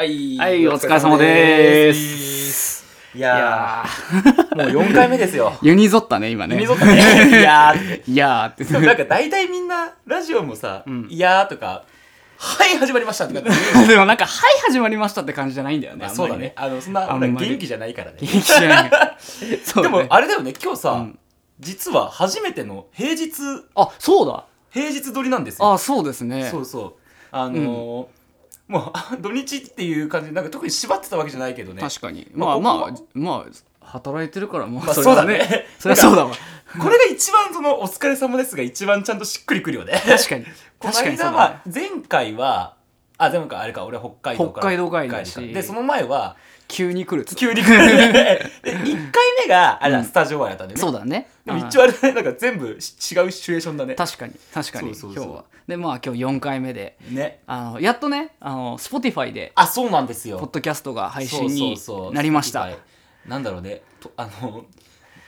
はい、はい、お疲れ様です。いやー、もう4回目ですよ。ユニゾったね、今ね。ユニゾったね。いやー。いやーって。なんか大体みんなラジオもさ、んいやーとか、はい、始まりましたとか でもなんか、はい、始まりましたって感じじゃないんだよね。まあそうだね。。あの、そんな、元気じゃないからね。元気じゃない。そうでも、あれだよね、今日さ、うん実は初めての平日、あ、そうだ。平日撮りなんですよ。あ、そうですね。そうそう。あのーもうあ土日っていう感じで、なんか特に縛ってたわけじゃないけどね。確かに。まあまあまあまあ、働いてるから、まあ、まあそうだね。そりゃそうだわ。これが一番その、お疲れ様ですが一番ちゃんとしっくりくるよね。確かに。確かに前回は、あ、前回あれか、俺北海道から。北海道帰りで、その前は、急に来るっつって急に来る。で、1回目が、あれだ、うんスタジオワイだったね。そうだね。でもあ一応あれね、なんか全部し違うシチュエーションだね。確かに、確かに、そうそうそう今日は。で、まあ今日4回目で、ね。あの、やっとね、あの、Spotify で、あ、そうなんですよ。ポッドキャストが配信そうにそうそうなりました。Spotify なんだろうね。とあの、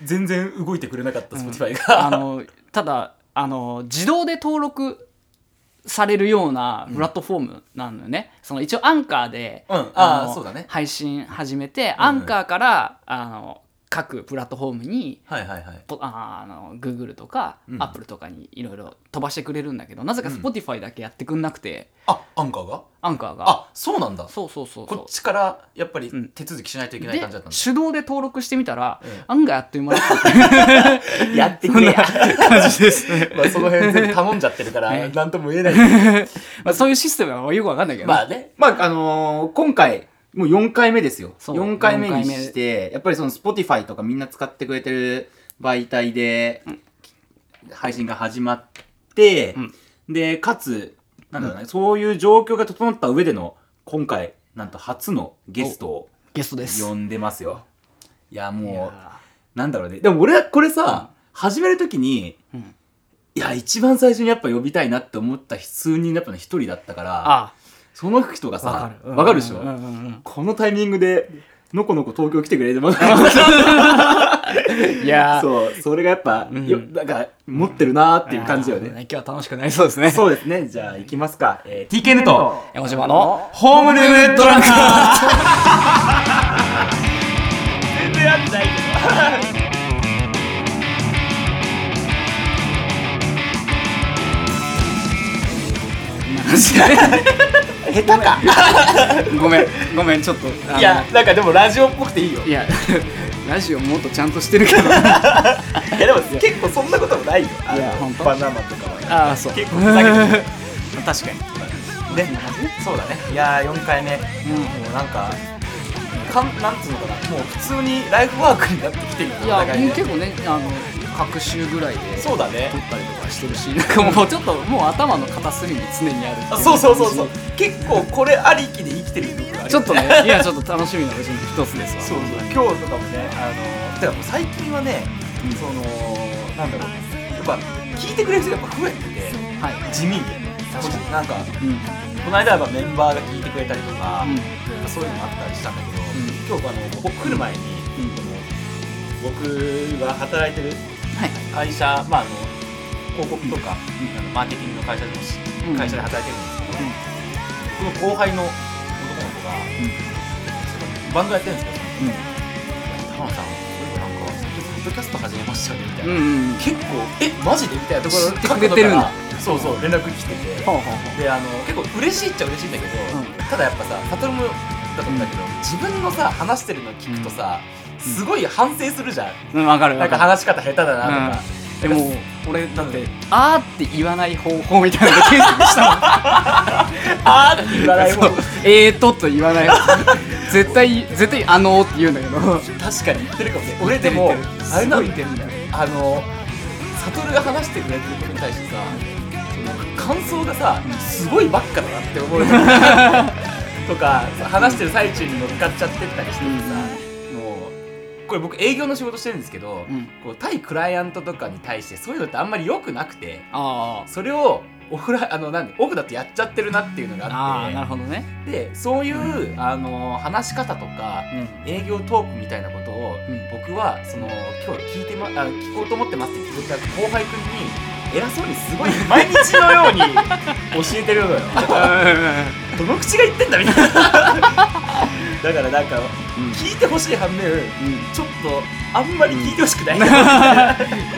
全然動いてくれなかった Spotify あが。のただあの自動で登録されるようなプラットフォームなのよね、その一応アンカーで、うん。あーのそうだね。配信始めて、うん。アンカーからあの各プラットフォームにはいはいはい。ポああの Google とか、うん Apple とかにいろいろ飛ばしてくれるんだけどなぜか Spotify だけやってくんなくて、あ、アンカーが？アンカーがあ、そうなんだ。そうそうそうこっちからやっぱりん手続きしないといけないで感じだったんだ。手動で登録してみたら、うん案外あっという間だったやってくれや。感じですね まあその辺全部頼んじゃってるから、ね なんとも言えない。まあそういうシステムはよくわかんないけどね、まあね。まあ、あのー今回、もう4回目ですよ。そう。4回目にして、やっぱりその Spotify とかみんな使ってくれてる媒体で、配信が始まって、で、かつ、なんだろうね、そういう状況が整った上での、今回、なんと初のゲストをゲストです。呼んでますよ。いや、いもう、やなんだろうね。でも俺はこれさ、始めるときに、うん。いや、一番最初にやっぱ呼びたいなって思った数人のやっぱね一人だったから、あその人がわさか、るわかるでしょ、このタイミングで、のこのこ東京来てくれてます。いやーそう、それがやっぱ、んよなんか、持ってるなーっていう感じだよね。今日は楽しくなりそうですねそうですね。じゃあ行きますか。えー、TK ネット、山島のホームルームドランカー 全然やってないけど。下 手か。ごめんごめんちょっといや、なんかでもラジオっぽくていいよ。いや ラジオもっとちゃんとしてるけど いやでも結構そんなこともないよ。いやほんとバナナとかは。ああそう結構ふざけてる。確かにね、そうだね。いやー、4回目。もうなんか、かんなんつうのかな、もう普通にライフワークになってきてるよいやね結構ねあの各週ぐらいでそうだね。撮。ったりとかしてるしなんかもうちょっともう頭の片隅に常にあるっていあそうそうそうそう。結構これありきで生きてる部分あるよちょっとねいやちょっと楽しみなうちの一つですわ。そうそう。今日とかもね、あの、てかもう最近はね、その、なんだろう、やっぱ聞いてくれる人がやっぱ増えてて、はい。地味に。なんか、うん。この間はメンバーが聞いてくれたりとか、うん。そういうのもあったりしたんだけど、ん。今日あのここ来る前に、うん。僕が働いてるはい。会社、まあ、あの広告とか、あのマーケティングの会社でも会社で働いてるんですけど、僕の後輩の男の子が、そのバンドやってるんですけど、うん。高野さん、なんか、ポッドキャスト始めましたよねみたいな。うんうん結構、え、マジでみたいなところ知ってくれてるんそうそう、連絡来てて。ほうほうほであの結構嬉しいっちゃ嬉しいんだけど、うん。ただやっぱさ悟もだと思うんだけど、自分のさ話してるの聞くとさ、すごい反省するじゃん、ううんわかるなんか話し方下手だなとか、でも俺だって「あー」って言わない方法みたいなのがテストしたもん。あーって言わない方そう。えーとと言わない 絶対絶対あのーって言うんだけど。確かに言ってるかもね。俺でもあれなの。すごい言ってるんだよ。あの悟が話してくれてることに対してさ感想がさすごいばっかだなって思う。とか話してる最中に乗っかっちゃってったりしててさ、これ僕営業の仕事してるんですけど、うん。こう対クライアントとかに対してそういうのってあんまり良くなくてあそれをオフラあのなんでオフだとやっちゃってるなっていうのがああってなるほどね。でそういう、あの話し方とかうん。営業トークみたいなことを、うん。僕はその今日聞いてまあ聞こうと思ってますって言った後輩くんに偉そうにすごい 毎日のように教えてるのよ。どの口が言ってんだみたいなだからなんかうん。聞いてほしい反面うん。ちょっとあんまり聞いてほしくない、いや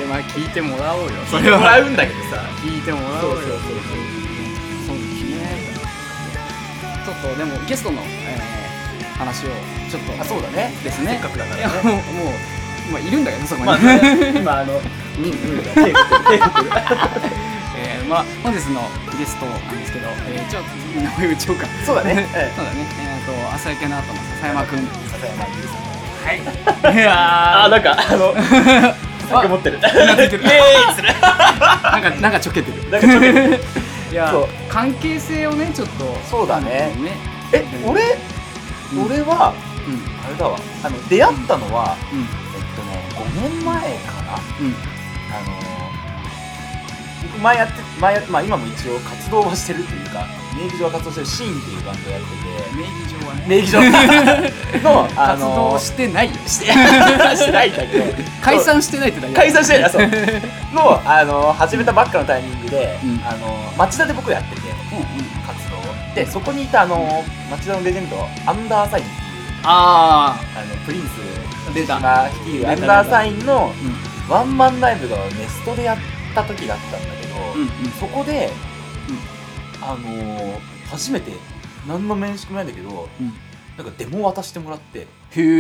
まあ聞いてもらおうよ。それもらうんだけどさ。聞いてもらおうよ。そうそうそうそう。ですね。ちょっとでもゲストの、えー話をちょっと。あそうだね。ですね。せっかくだからね。もうもう今いるんだけどそこに、まあね。今あのうん。うん。手振ってる手振ってるえーまあ本日のゲストなんですけど、えー、ちょっと名前打ちようか。そうだね。ええ。そうだね。えっ、と朝焼けの後の笹山くん。笹山優です。はい。いやー。あなんかあの 酒持ってる。なんかなんかちょけてる。なんかちょっといや関係性をねちょっと。そうだね。ね。え俺うん俺はうん。あれだわ。あの出会ったのはうん。えっとね5年前かな。うん。あの僕前やって前やまあ今も一応活動はしてるというか名義上は活動してるシーンっていうバンドやって名義上はね。て名義上。のあ活動のしてないよ。してしてないんだけ。ど解散してないってだけ解散してないそう。のあの始めたばっかのタイミングで、うん。あの町田で僕やっててうんうん。活動を。でそこにいたあの町田のレジェンドアンダーサインっていうああのプリンス出率いるアンダーサインのワンマンライブがネストでやった時だったんだけど、うんうん。そこで、あのー初めて何の面識もないんだけどうん。なんかデモを渡してもらって。へ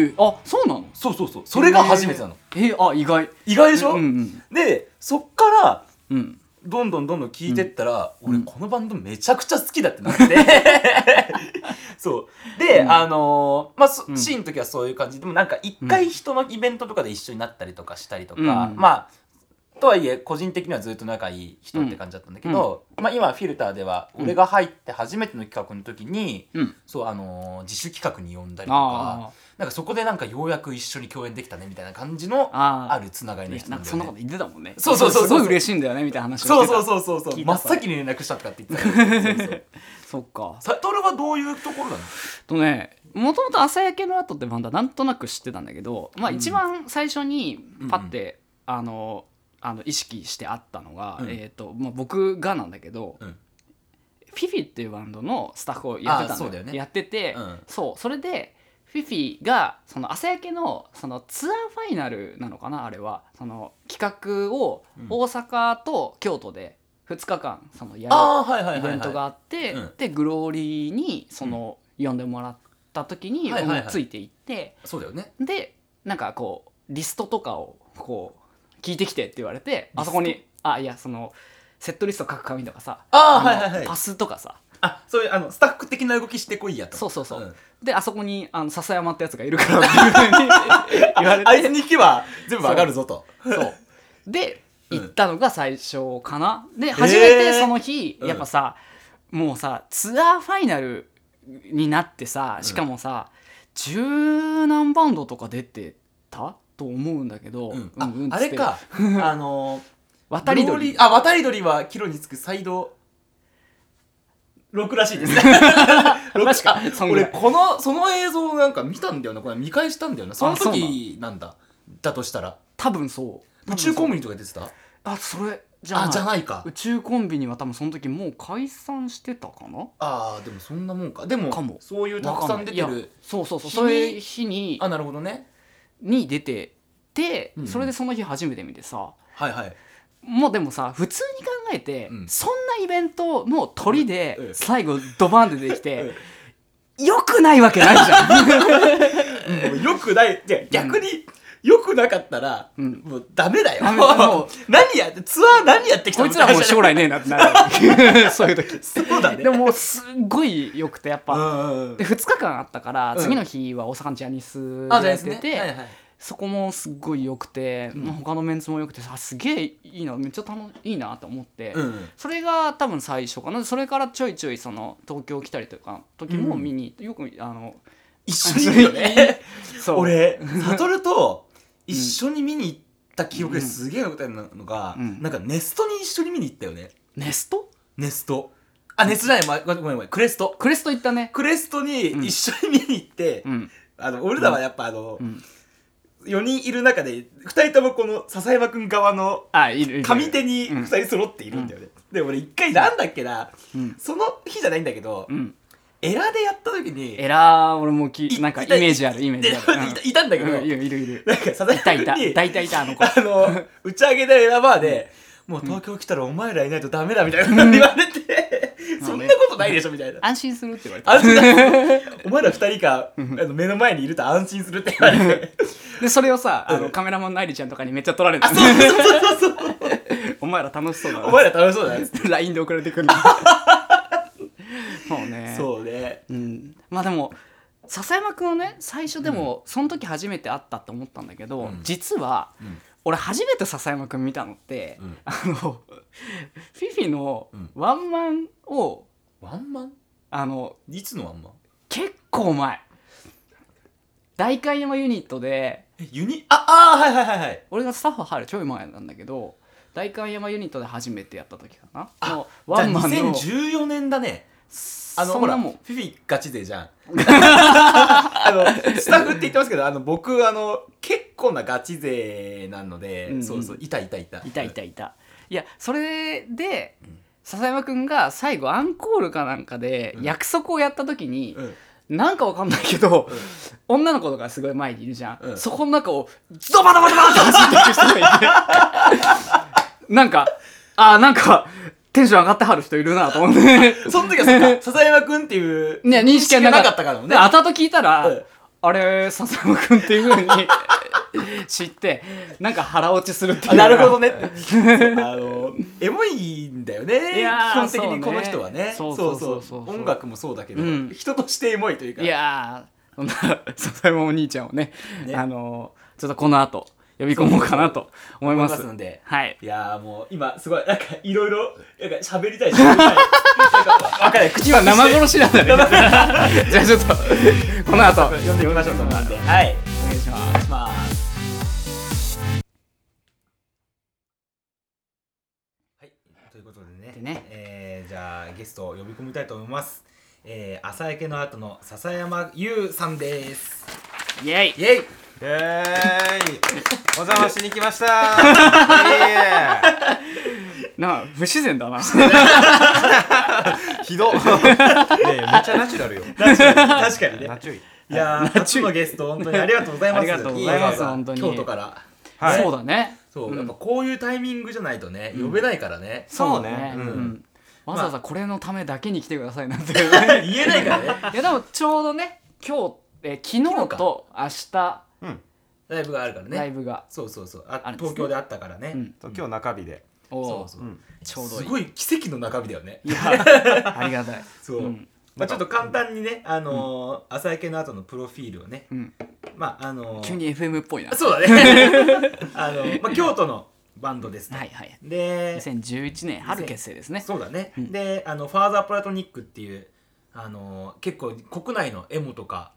え。あそうなの？そうそうそう。それが初めてなの。えー、あ意外。意外でしょ、うんうんでそっからうん。どんどんどんどん聞いてったら、うん。俺このバンドめちゃくちゃ好きだってなって。そう。で、うん。あのーまあ、シーンの時はそういう感じ。でもなんか一回人のイベントとかで一緒になったりとかしたりとか、うん。まあとはいえ個人的にはずっと仲いい人って感じだったんだけど、まあ、今フィルターではうん俺が入って初めての企画の時に、うん。そうあのー自主企画に呼んだりとかあなんかそこでなんかようやく一緒に共演できたねみたいな感じのあるつながりのね人なんんだよね。そんなこと。言ってたもんね。そうそうそうそうすごい嬉しいんだよねみたいな話をそうそうそうそうそう。真っ先に連絡したとかって言ってたよそうそうそ っか。サトルはどういうところなの？とねもともと朝焼けの後ってバンドはなんとなく知ってたんだけど、まあ、うん。一番最初にパッて、あのあの意識してあったのが、うん。えーとまあ、僕がなんだけど、うん。フィフィっていうバンドのスタッフをやってたんあそうだよね。やってて、うん。そうそれでフィフィがその朝焼けのそのツアーファイナルなのかなあれは。その企画をうん。大阪と京都で2日間そのやるああはいはいはい、はい、イベントがあって、うん。でグローリーにその、呼んでもらった時にはいはいはい。僕もついていって、そうだよね。でなんかこうリストとかをこう聞いてきてって言われてあそこにあいやそのセットリスト書く紙とかさのあーはいはいはい。パスとかさ。あそういうあのスタッフ的な動きしてこいやと。そうそうそう、ん。であそこにあの笹山ってやつがいるからっていうふうに 言われて。あいつに行けば全部わかるぞと。そう。でうん。行ったのが最初かな。で初めてその日うん。やっぱさもうさツアーファイナルになってさしかもさ十何バンドとか出てた？と思うんだけど、うん。うんうんああれか。あの渡り鳥。あ渡り鳥はキロにつくサイド。6らしいです。ね確かそんぐらい。俺このその映像なんか見たんだよなこれ。見返したんだよな。そのあそう時なんだ。だとしたら。多分そう。宇宙コンビビニとか出てた？あそれじゃあじゃないか。宇宙コンビニは多分その時もう解散してたかな？あーでもそんなもんか。でもかも。そういうたくさん出てわかんない。いるやそうそうそうそう。いう日にあなるほどねに出てて、うんそれでその日初めて見てさ。はいはい。もうでもさ普通に考えて、うん。そんなイベントの鳥うん。でうん。最後ドバンって出てきて、よくないわけないじゃん。もうよくない。じゃあ逆によくなかったら、うん。もうダメだよ。ダメだ。もう 何やってツアー何やってきたの？こいつらもう 将来ねえなってなる。そういう時。そうだね。でももうすっごい良くてやっぱ、うんで2日間あったから、うん。次の日は大阪のジャニスやってて、ね。はいはい。そこもすっごい良くて、うん。まあ他のメンツも良くてさすげえいいなめっちゃ楽いいなと思って、うん。それが多分最初かな。それからちょいちょいその東京来たりとか時もうん見に行ってよくあの一緒にいるよね。そう。俺悟と一緒に見に行った記憶ですげえ残ってるのが、うん。なんかネストに一緒に見に行ったよね。ネスト？ネスト。あネストじゃない。まごめんごめんごめん。クレスト。クレスト行ったね。クレストに一緒に見に行って、うん。あの俺らはやっぱあの、うん。4人いる中で2人ともこの笹山君側のあいるいる。上手に2人揃っているんだよね、で俺一回なんだっけなうん。その日じゃないんだけど、うんエラでやった時にエラー俺もきいなんかイメージあるイメージある。いたいたんだけど、うんいるいるいる。なんか佐々いたいた木君にいたいたいたあの子。あの打ち上げでエラバーで、もう東京来たらお前らいないとダメだみたいな言われて、そんなことないでしょみたいな。安心するって言われた安心。だお前ら二人があの目の前にいると安心するって言われて。でそれをさあうん。のカメラマンの愛理ちゃんとかにめっちゃ撮られて。そうそうそうそう。お前ら楽しそうだな。お前ら楽しそうだね。LINE で送られてくるそうね。そうね。うん、まあでも笹山君はね最初でも、その時初めて会ったって思ったんだけど、うん。実は、うん。俺初めて笹山君見たのって、うん。あのフィフィのうん。ワンマンをワンマン？あのいつのワンマン？結構前。代官山ユニットでえ、ユニ、あ、あーはいはいはいはい。俺がスタッフ入るちょい前なんだけど代官山ユニットで初めてやった時かな。あワンマンの2014年だね。あのほらフィフィガチ勢じゃん。あのスタッフって言ってますけどあの僕あの結構なガチ勢なので、うんうん。そうそういたいたい。たいたいたい。たいやそれで笹山くんが最後アンコールかなんかでうん。約束をやった時に、うん。なんかわかんないけど、女の子とかすごい前にいるじゃん、うん。そこの中をドバドバドバって走っていく人がいて。なんかあーなんかテンション上がってはる人いるなと思って。その時はそっか。笹山くんっていうね認識がなかったからもね。で後々聞いたら、うん。あれ笹山くんっていうふうに 知ってなんか腹落ちするっていう。あなるほどね。あのエモいんだよね。基本的にこの人はね。そうね。そうそう。音楽もそうだけど、うん。人としてエモいというか。いやーそんな笹山お兄ちゃんをねね。あのーちょっとこの後呼び込もうかなと思います。ので。はい。いやーもう今すごいなんかいろいろなんか喋りたい喋りたいなんかわかんない。口今生殺しなんだね。じゃあちょっとこの後。読んでみましょうと思うんではい。お願いします。はい。ということでね。でね。えーじゃあゲストを呼び込みたいと思います。えー、朝焼けの後の笹山優さんです。イエイ。イェイイエーイ。お邪魔しに来ました。イ エなあ不自然だな。ーイひど。っねえめっちゃナチュラルよ。確かに確かにねナチュイいやー初のゲスト本当にありがとうございます。ありがとうございます。本当に。京都から。はい。そうだね。そう、ん。やっぱこういうタイミングじゃないとね、呼べないからね、そうね。うん。うん。わざわざこれのためだけに来てくださいなんて。言えないからね。いやでもちょうどね今日えー昨日と明日ライブがあるからね。ライブが、そうそうそう。ああるんですね東京であったからね、うん。と今日中日で。そうそう、うんちょうどいい。すごい奇跡の中身だよね。いや ありがたい。そう、うん。まあ、ちょっと簡単にね、あのー朝焼けの後のプロフィールをね。うん。まああのー急に FM っぽいな。そうだね。あの、まあ、京都のバンドですね、はいはいで2011年春結成ですね。そうだね、うん。であのファーザープラトニックっていうあのー結構国内のエモとか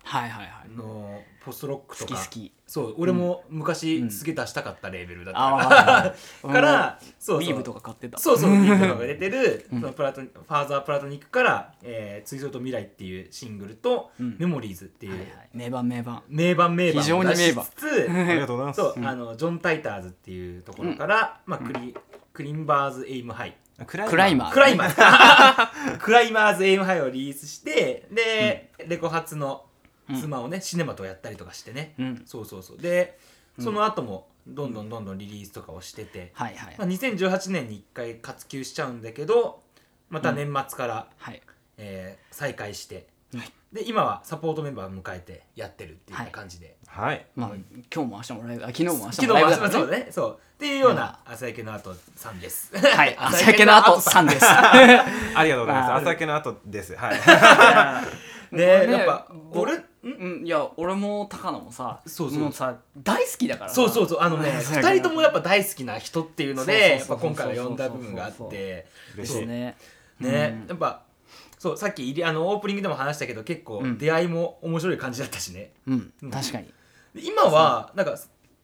のポストロックとか。そう俺も昔うん。すげえ出したかったレーベルだった。あ から、そうビーブとか買ってた。そうそうビーブとかが出てる、うん。そのプラトニファーザープラトニックから「えー、追贈と未来」っていうシングルと「うん。メモリーズ」っていう、はいはい。名盤名盤。名盤名盤非常に名盤。つつ ありがとうございます。そう、うん。あのジョン・タイターズっていうところから、まあ、クリクリンバーズ・エイム・ハイクラクライマー。クライマー。 Climbers Aim High をリリースしてで、レコ発のツーマンをね、シネマとやったりとかしてね、うん。そうそうそう。でその後もどんどんどんどんリリースとかをしてて、はいはい。まあ、2018年に1回活休しちゃうんだけどまた年末から、はい。えー再開して、はい。で今はサポートメンバーを迎えてやってるっていう感じで、はい。まあ今日も明日もライブあ昨日も明昨日もライブだからそうね。そう。っていうような朝焼けの後さんです。はい。朝焼けの後さんです。ありがとうございます。朝焼けの後です。はい。ねねやっぱご俺ん？うんいや俺も高野もさそうそう。もうさ大好きだからさそうそうそう。あのね朝焼けの2人ともやっぱ大好きな人っていうのでやっそうそうそうぱ今回は呼んだ部分があって。嬉しい。ですね。ねうん。やっぱそうさっき入りあのオープニングでも話したけど結構うん。出会いも面白い感じだったしね。うん。確かに。で今はなんか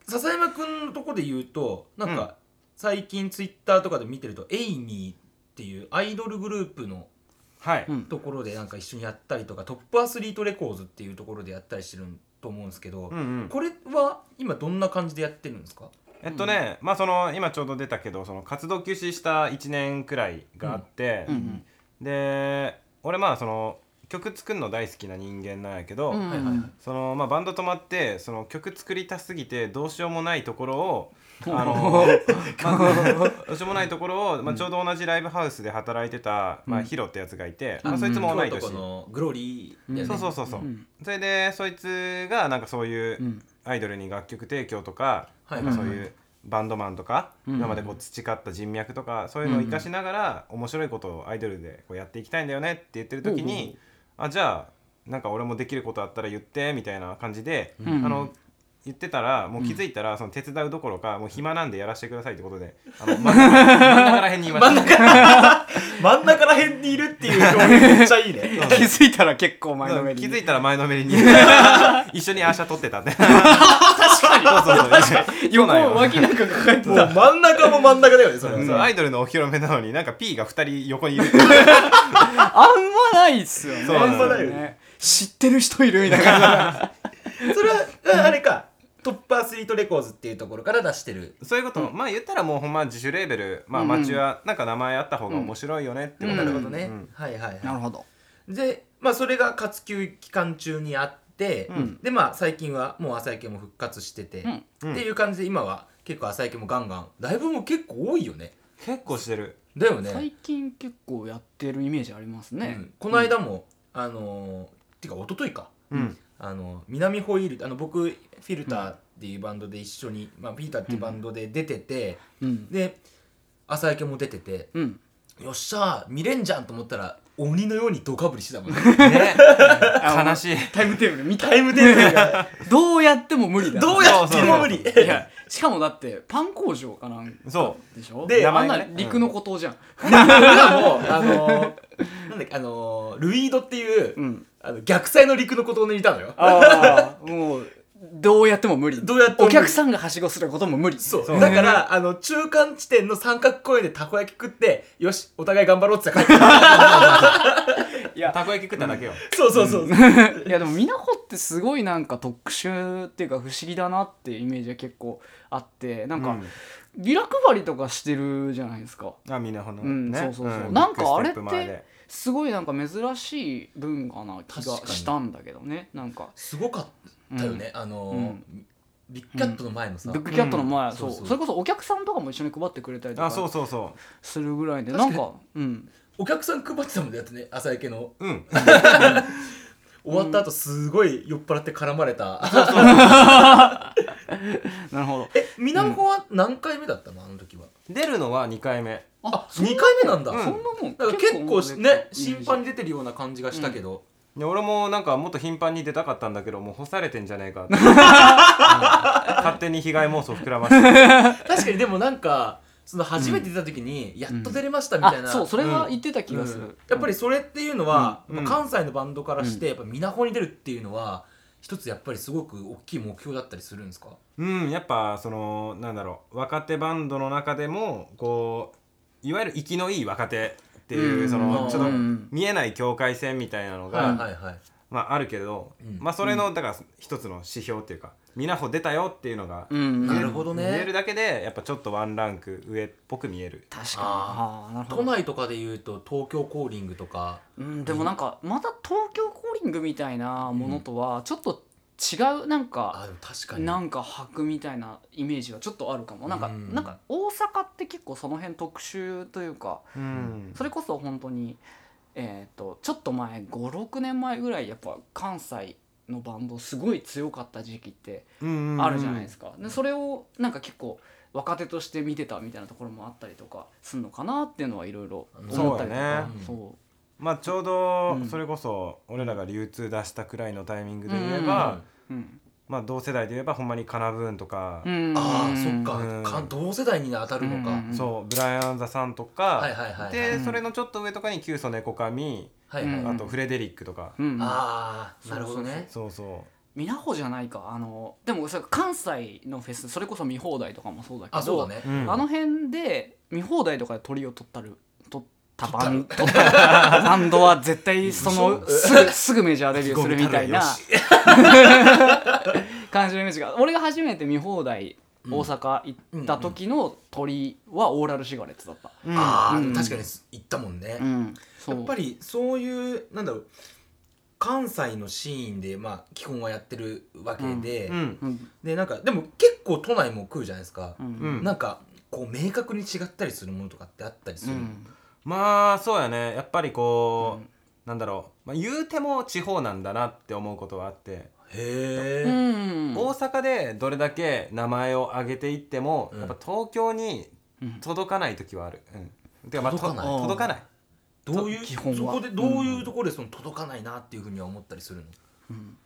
笹山くんのとこで言うとなんうん。か最近ツイッターとかで見てるとエイミーっていうアイドルグループのところでなんか一緒にやったりとかトップアスリートレコーズっていうところでやったりしてると思うんですけど、うんうん。これは今どんな感じでやってるんですか？えっとね、まあその今ちょうど出たけどその活動休止した1年くらいがあって、うんうんで俺まあその曲作るの大好きな人間なんやけど、うん。そのまあ、バンド止まってその曲作りたすぎてどうしようもないところをあの、まあ、どうしようもないところを、まあ、ちょうど同じライブハウスで働いてた、まあ、ヒロってやつがいて、まあ、そいつも同い年、京都のグローリーね。そうそうそうそう、うん。それでそいつがなんかそういううん。アイドルに楽曲提供とか、はいなんかそういうバンドマンとか、うん。今までこう培った人脈とかそういうのを生かしながら、面白いことをアイドルでこうやっていきたいんだよねって言ってる時に、あじゃあなんか俺もできることあったら言ってみたいな感じで、うん。あの言ってたらもう気づいたらその手伝うどころかもう暇なんでやらせてくださいってことで あの真ん中真ん中らへんにいました。真ん中。ら辺にいるっていう表現めっちゃいいね。気づいたら結構前のめり気にづいたら前のめりに。一緒にアーシャ撮ってたって確かに。そうそうそう。横そうな。んよ脇な。んか抱えてもう真ん中も真ん中だよねそれは。そう。アイドルのお披露目なのになんか P が2人横にいるあんまないっすよね。そう。なんだよね。知ってる人いるみたいな。それはああれかトップアスリートレコーズっていうところから出してる。そういうこと、まあ言ったらもうほんま自主レーベルまあうんマチュアなんか名前あった方が面白いよねってことうん。なるほどね、うん。はいはいはなるほど。いでまあそれが活休期間中にあって、うん。でまあ最近はもう朝焼けも復活してて、うん。うん。っていう感じで今は結構朝焼けもガンガンライブも結構多いよね。結構してる。だよね、最近結構やってるイメージありますね。うん。この間も、あのーてか一昨日か。うん。あの南ホイールあの僕フィルターっていうバンドで一緒に、まあ、フィルターっていうバンドで出てて、うん。で朝焼けも出ててうん。よっしゃー見れんじゃんと思ったら鬼のようにドカぶりしてたもんね。ね。悲しい。タイムテーブル見たタイムテーブルが どうやっても無理だどうやっても無理。いやしかもだってパン工場かなんかそでしょ？であんな陸の孤島じゃん。僕らもあのーなんだっけあのールイードっていう、うん。あの逆サイの陸のことにいたのよ。ああもうどうやっても無理。どうやっても無理。お客さんがはしごすることも無理。そう。だからあの中間地点の三角公園でたこ焼き食ってよしお互い頑張ろうって言って帰って いやたこ焼き食っただけよ、そうそうそう、いやでもみなほってすごいなんか特殊っていうか不思議だなってイメージが結構あってなんか、ビラ配りとかしてるじゃないですか。あみんなほのうんねそうそうそう、ん。なんかあれっビッグステップ前てで。すごいなんか珍しい文化な気がしたんだけどね。なんか。すごかったよね、あのーうん。ビッグキャットの前のさ、ビッグキャットの前、そううん。そう。そうそれこそお客さんとかも一緒に配ってくれたりとあそうかそうそするぐらいでなんかうん。お客さん配ってたもんねだってね朝焼けの。う うん。終わった後すごい酔っ払って絡まれた、なるほど。えみなほは何回目だったの？あの時は。出るのは2回目。あそんな2回目なんだ、うん。そんなもん。結構ねイメージ。頻繁に出てるような感じがしたけど、で俺もなんかもっと頻繁に出たかったんだけどもう干されてんじゃねえかって、うん。勝手に被害妄想膨らまして。確かにでもなんかその初めて出た時にやっと出れましたみたいな、あそうそれは言ってた気がすうん。る、やっぱりそれっていうのは、うん。関西のバンドからして、やっぱみなほに出るっていうのは一つやっぱりすごく大きい目標だったりするんですか？うんやっぱそのなんだろう若手バンドの中でもこういわゆる生きのいい若手っていう、うんそのちょっとうん見えない境界線みたいなのが、まああるけど、うん。まあそれのだから一つの指標っていうかみなほ出たよっていうのが、うんなるほどね。見えるだけでやっぱちょっとワンランク上っぽく見える。確かに。都内とかでいうと東京コーリングとか。うん、でもなんかまた東京コーリングみたいなものとはちょっと違うなんか、なんか箔みたいなイメージはちょっとあるかも。なんか、うん。なんか大阪って結構その辺特殊というかうん。それこそ本当にえっ、とちょっと前56年前ぐらいやっぱ関西のバンドすごい強かった時期ってあるじゃないですか、でそれをなんか結構若手として見てたみたいなところもあったりとかするのかなっていうのはいろいろ思ったりとか。そうそまあちょうどうん。それこそ俺らが流通出したくらいのタイミングで言えば、う、うん。まあ同世代で言えばほんまにカナブーンとか、うん。ああそっか,、うん。か同世代に当たるのか、うんそうブライアン・ザ・さんとか、はいはいはいはい。で、うんそれのちょっと上とかにキュウソネコカミ、はいはい、うんあとフレデリックとか、うんああなるほどね。そうそみなほじゃないか。あのでもそれ関西のフェスそれこそ見放題とかもそうだけどあそうだね、う、うん。あの辺で見放題とかで鳥を取ったるたバン。取取ったバンドは絶対そのすぐすぐメジャーデビューするみたいな。感じのイメージが。俺が初めて見放題大阪行った時の鳥はオーラルシガレッツだった、うん。ああ、うん。確かに言ったもんね、うん。やっぱりそういうなんだろう関西のシーンでまあ基本はやってるわけで、うん。うん。でなんかでも結構都内も来るじゃないですか。う、んうん。なんかこう明確に違ったりするものとかってあったりする、うんまあそうやね。やっぱりこう、なんだろう、まあ、言うても地方なんだなって思うことはあって、へえ、うん。大阪でどれだけ名前を上げていっても、うん。やっぱ東京にうん。届かない時はある、うん。てかまあと届かない。届かない。どういう基本は。そこでどういうところでその届かないなっていうふうには思ったりするの、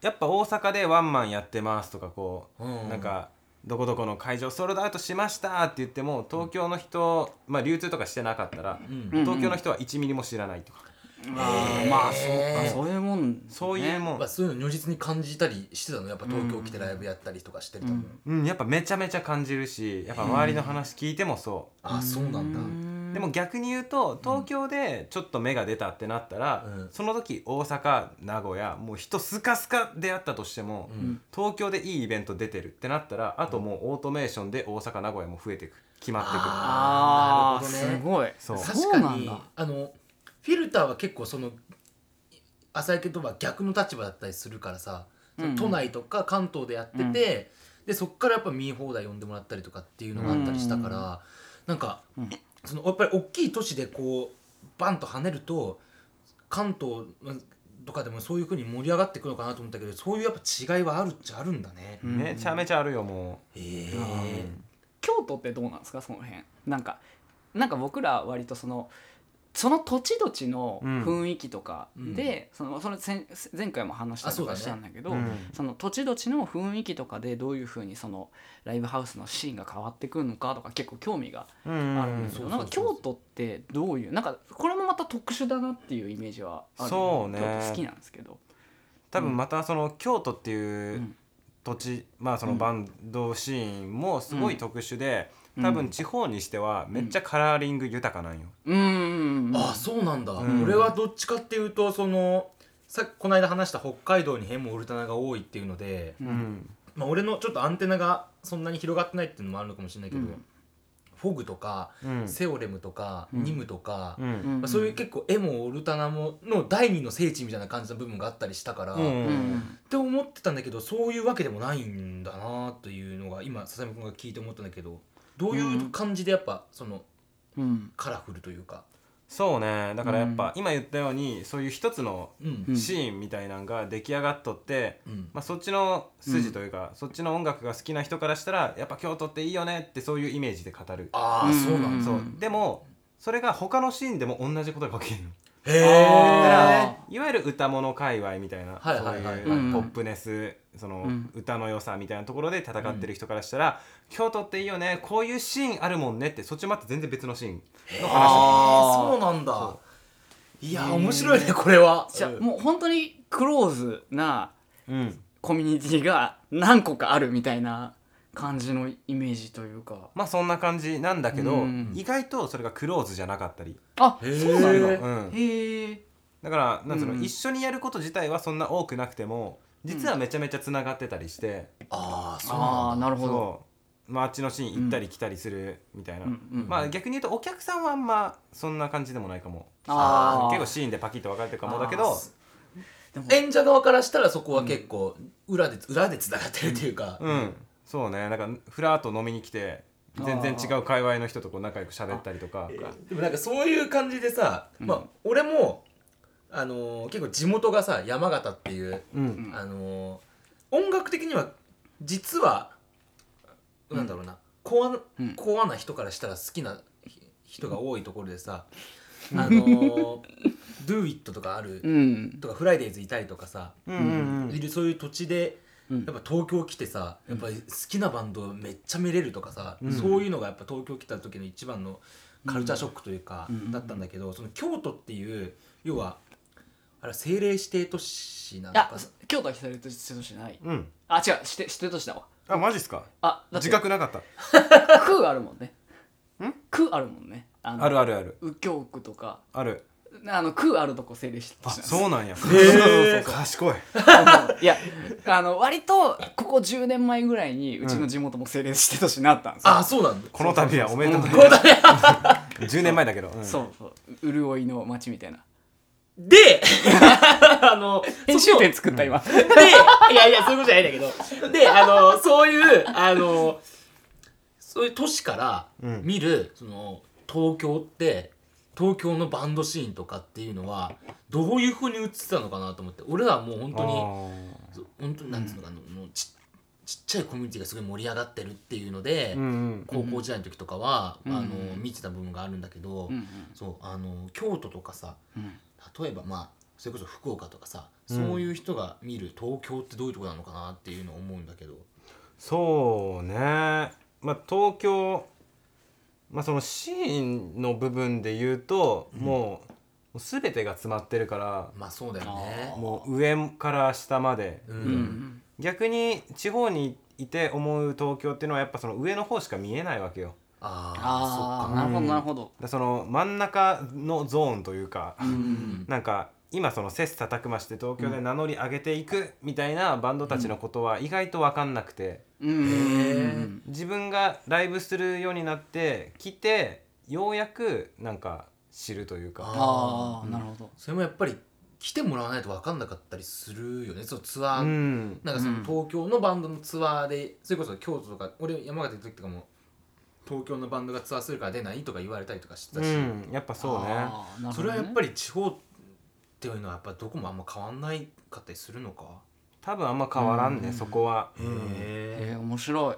やっぱ大阪でワンマンやってますとかこう、うん。なんかどこどこの会場ソールドアウトしましたって言っても東京の人、まあ流通とかしてなかったら、うん。うん東京の人は1ミリも知らないとか、あーまあそうかそういうもんそういうもん、まあ、そういうの如実に感じたりしてたのやっぱ東京来てライブやったりとかしてると。思う、うん、やっぱめちゃめちゃ感じるしやっぱ周りの話聞いてもそう、あそうなんだ、でも逆に言うと東京でちょっと芽が出たってなったら、うん。その時大阪名古屋もう人スカスカであったとしても、うん。東京でいいイベント出てるってなったらあともうオートメーションで大阪名古屋も増えていく決まっていく。ああなるほどね。すごい。そう。確そうかになんだ。あのフィルターは結構その浅井家とは逆の立場だったりするからさ、うんうん。都内とか関東でやってて、でそっからやっぱ見放題呼んでもらったりとかっていうのがあったりしたから、なんか、うん。そのやっぱり大きい都市でこうバンと跳ねると関東とかでもそういうふうに盛り上がっていくのかなと思ったけどそういうやっぱ違いはあるっちゃあるんだね。うん。めちゃめちゃあるよもへう、え京都ってどうなんですかその辺。なんかなんか僕ら割とそのその土地土地の雰囲気とかで、そのその前前回も話したりとかしたんだけどうん。その土地土地の雰囲気とかでどういうふうにそのライブハウスのシーンが変わってくるのかとか結構興味がうん。あるんですよ、うんなんか京都ってどういうなんかこれもまた特殊だなっていうイメージはあるそうね。京都好きなんですけど。多分またその京都っていううん土地、まあそのバンドシーンもすごい特殊で、うん。多分地方にしてはめっちゃカラーリング豊かなんよ、うん。うんうんあそうなんだ、うん。俺はどっちかっていうとそのさこの間話した北海道にヘモオルタナが多いっていうので、うん。まあ、俺のちょっとアンテナがそんなに広がってないっていうのもあるのかもしれないけど、うんフォグとか、うん。セオレムとか、うん。ニムとか、まあ、そういう結構エモオルタナもの第二の聖地みたいな感じの部分があったりしたから、うん。っうんて思ってたんだけどそういうわけでもないんだなというのが今笹山君が聞いて思ったんだけどどういう感じでやっぱそのうん。カラフルというか。そうね。だからやっぱ今言ったようにそういう一つのシーンみたいなのが出来上がっとって、うん。まあ、そっちの筋というか、そっちの音楽が好きな人からしたらやっぱ京都っていいよねってそういうイメージで語る、ああ、うんそうなんだ。そう。でもそれが他のシーンでも同じことが起きるだからあいわゆる歌物界隈みたいな、はいはいはい。そういううん。ポップネスその、うん。歌の良さみたいなところで戦ってる人からしたら、京都っていいよねこういうシーンあるもんねってそっちまた全然別のシーンの話そうなんだ。そ。いや、面白いね、これは。じゃあもう本当にクローズなうん。コミュニティが何個かあるみたいな感じのイメージというか。まあそんな感じなんだけど、うん。意外とそれがクローズじゃなかったり、あへーそうなんだ。うん、へえだからなんつうの、うん。一緒にやること自体はそんな多くなくても実はめちゃめちゃつながってたりして、ああ、そうああなんだ。なるほど。そう、まあ、あっちのシーン行ったり来たりするみたいな、うん。うん。まあ逆に言うとお客さんはあんまそんな感じでもないかも。あー。結構シーンでパキッと分かれてるかもだけど。演者側からしたらそこは結構裏で、裏で繋がってるっていうか。うんそうね。なんかフラーと飲みに来て全然違う界隈の人とこう仲良く喋ったりとか。でもなんかそういう感じでさ、まあ、俺も、あのー結構地元がさ、山形っていう、うん。あのー音楽的には実は、なんだろうなコア,、うん。コアな人からしたら好きな人が多いところでさ、あのー、Do It とかある、うん。とかフライデーズいたりとかさ、うんうん。いるそういう土地でうん。やっぱ東京来てさやっぱり好きなバンドめっちゃ見れるとかさ、うん。そういうのがやっぱ東京来た時の一番のカルチャーショックというか、うん。だったんだけどその京都っていう要はあれ政令指定都市なのあか京都はされてしてとしない。うん。あ違うして指定都市だわ。あマジっすか？あ自覚なかった。区あるもんね。ん？区あるもんね。あるあるある。右京区とか。あるあの区あるとこ政令指定都あそうなんや。へー。賢い。いやあの割とここ10年前ぐらいにうちの地元も政令指定都市になったんですよ、あそうなんだ。この度はおめでとう。ございこの度ます10年前だけど、うん。そうそう。潤いの街みたいな。で あの編集点作った今。で、いやいや、そういうことじゃないんだけど、で、あの、そういう、あの、そういう都市からうん。見る、その、東京って、東京のバンドシーンとかっていうのは、どういう風に映ってたのかなと思って、俺らはもう本当に、本当に、なんつうのかな、もうちちっちゃいコミュニティがすごい盛り上がってるっていうので、うんうん高校時代の時とかは、うんあの見てた部分があるんだけど、うんそうあの京都とかさうん。例えばまあそれこそ福岡とかさ、うんそういう人が見る東京ってどういうとこなのかなっていうのを思うんだけど。そうね。まあ東京まあそのシーンの部分で言うと、もうもう全てが詰まってるからまあそうだよね。あもう上から下まで。ううん。ん逆に地方にいて思う東京っていうのはやっぱその上の方しか見えないわけよ。ああああなるほどなるほど。でその真ん中のゾーンというかうん。なんか今その切磋琢磨して東京で名乗り上げていくみたいなバンドたちのことは意外と分かんなくて、うん。自分がライブするようになって来てようやくなんか知るというか。ああなるほど。それもやっぱり来てもらわないと分かんなかったりするよねそのツアー、うん。なんかそのうん。東京のバンドのツアーでそれこそ京都とか俺山形行った時とかも東京のバンドがツアーするから出ないとか言われたりとかしてたし、うん。やっぱそうね。あーなるほどね。それはやっぱり地方っていうのはやっぱどこもあんま変わんないかったりするのか？多分あんま変わらんね、うん。そこは、へへええ面白い。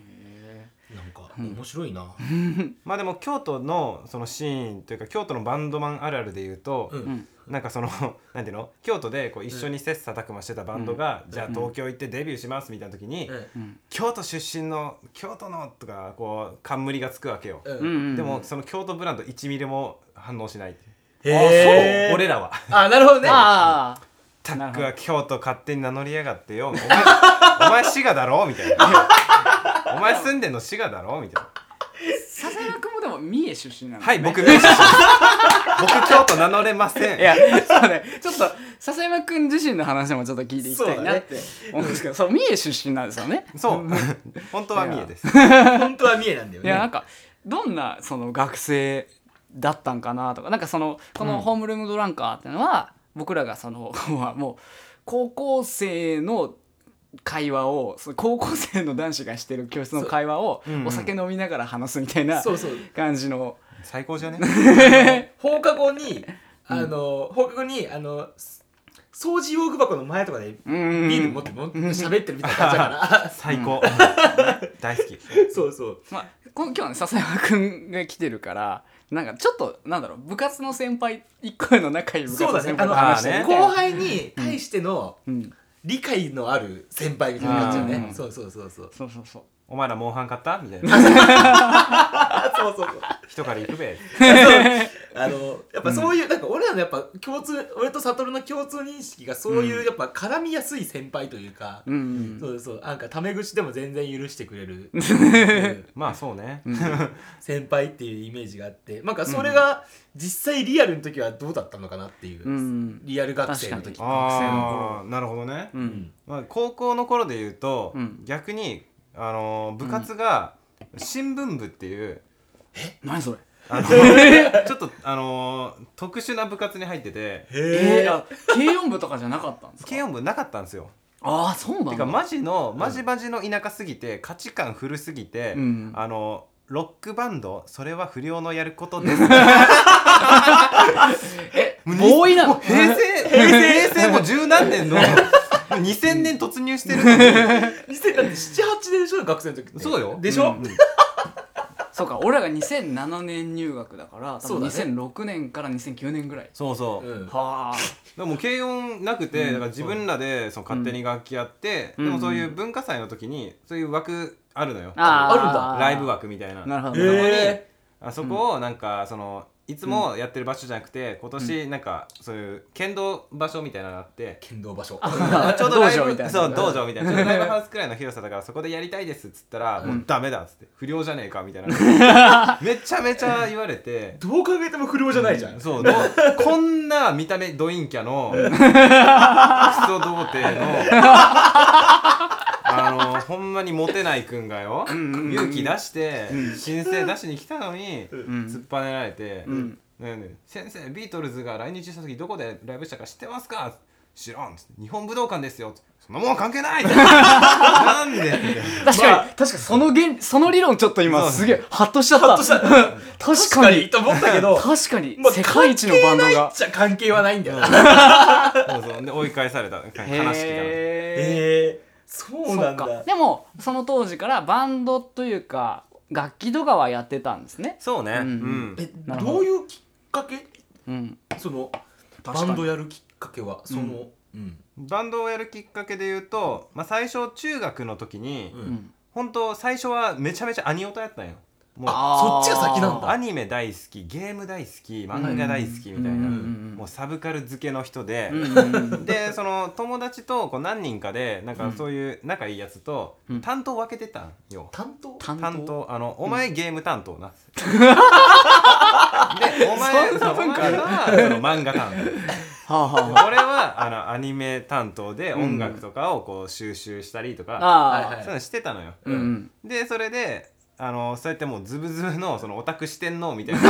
へなんか面白いな。まあでも京都のそのシーンというか京都のバンドマンあるあるで言うと、うん。えうん。なんかその なんていうの？京都でこう一緒に切磋琢磨してたバンドが、じゃあうん。東京行ってデビューしますみたいな時に、えうん。京都出身の京都のとかこう冠がつくわけよ、えうんうんでもその京都ブランド1ミリも反応しないへー。俺らは。あなるほどね。ああタックは京都勝手に名乗りやがってよ。お前お前滋賀だろ？みたいな。お前住んでんの滋賀だろ？みたいな。笹山君もでも三重出身なのはい僕名刺します。僕京都名乗れません。いやそうね。ちょっと笹山君自身の話もちょっと聞いていきたいなって思うんですけどそう三重出身なんですよね。そう。本当は三重です。本当は三重なんだよね。いやなんかどんなその学生だったんかなとかなんかそのこのホームルームドランカーっていうのは、僕らがその まあもう高校生の会話を高校生の男子がしてる教室の会話をお酒飲みながら話すみたいなそうそう。感じの。最高じゃね？放課後にあの放課後にあの掃除用具箱の前とかでビうんール持っても喋ってるみたいな感じだから。最高。大好き。そうそう。まあ、こ今日はね笹山君が来てるからなんかちょっとなんだろう部活の先輩一個の仲いい部活そうだねあのの先輩と話してるみたいな後輩に対してのうん。理解のある先輩みたいな感じだね。うん。そうそうそうそう。そうそうそうお前らモンハン買った？みたいな。あ そうそうそう。人から行くべ。あのやっぱそういう、なんか俺らのやっぱ共通俺と悟の共通認識がそういうやっぱ絡みやすい先輩というか、うんうんそうそう。なんかタメ口でも全然許してくれる。う んまあそうね。先輩っていうイメージがあって。なんかそれが実際リアルの時はどうだったのかなっていう、うん。リアル学生の時。確か学生のああなるほどね、うん。まあ、高校の頃で言うと、うん。逆に、あのー部活が新聞部っていう、何それ？あのちょっと、あのー特殊な部活に入っててえー、あ軽音部とかじゃなかったんですか？軽音部なかったんですよ。ああそうなんだ。てかマジのマジマジの田舎すぎて価値観古すぎて、うん。あのロックバンドそれは不良のやることです。えボーイなの？平成平成平成もう十何年の 2000年突入してるのに。2000だって78年でしょ学生の時って。そうよ。でしょ、うんうん。そうか俺らが2007年入学だから多分そうだね。2006年から2009年ぐらい。そうそう、うん。はあ。でも軽音なくて、うん。だから自分らでその勝手に楽器やって、うん。でもそういう文化祭の時にそういう枠あるのよ、あるんだ。ライブ枠みたいな。なるほど、へえあそこをなんかそのいつもやってる場所じゃなくて今年なんかそういう剣道場所みたいなのがあって、剣道場所。あ ちょうどライブ道場みたいな。そう道場みたいな。ちょうどライブハウスくらいの広さだからそこでやりたいですっつったら、もうダメだっつって不良じゃねえかみたいな。めちゃめちゃ言われて。どう考えても不良じゃないじゃん、そうどうこんな見た目ドインキャのクソ童貞のあのほんまにモテないくんがよ勇気出して申請出しに来たのにん。突っぱねられて先生ビートルズが来日した時どこでライブしたか知ってますか？知らん日本武道館ですよ。そんなもんは関係ない なんで？確かに、確かにその原その理論ちょっと今すげえハッとしちゃった。ハッとした。確かに。と思ったけど 確かに。まあ世界一のバンドが。関係ないっちゃ関係はないんだよな。そうそう。で追い返された。話聞いたの。へええー、そうなんだ。か。でもその当時からバンドというか楽器とかはやってたんですね。そうね。ううん。ん、えど。どういうきっかけ？うん。そのバンドやるきっかけは？そのうん。バンドをやるきっかけで言うと、まあ、最初中学の時に、うん。うん。本当最初はめちゃめちゃアニオタやったんよもうあー。そっちが先なんだ。アニメ大好きゲーム大好き漫画大好きみたいな、うん。うんもうサブカル漬けの人で、うんうんうん。でその友達とこう何人かでなんかそういう仲いいやつとうん。担当分けてたんよ、担当？担当。担当？あのお前ゲーム担当な、でお前そんな文化ある？お前はその漫画担当。はあはあは俺はあのアニメ担当で音楽とかをこう収集したりとか、ああはいはい。そういうのしてたのよ、うんうん。でそれであのそうやってもうズブズブのそのオタク四天王みたいな。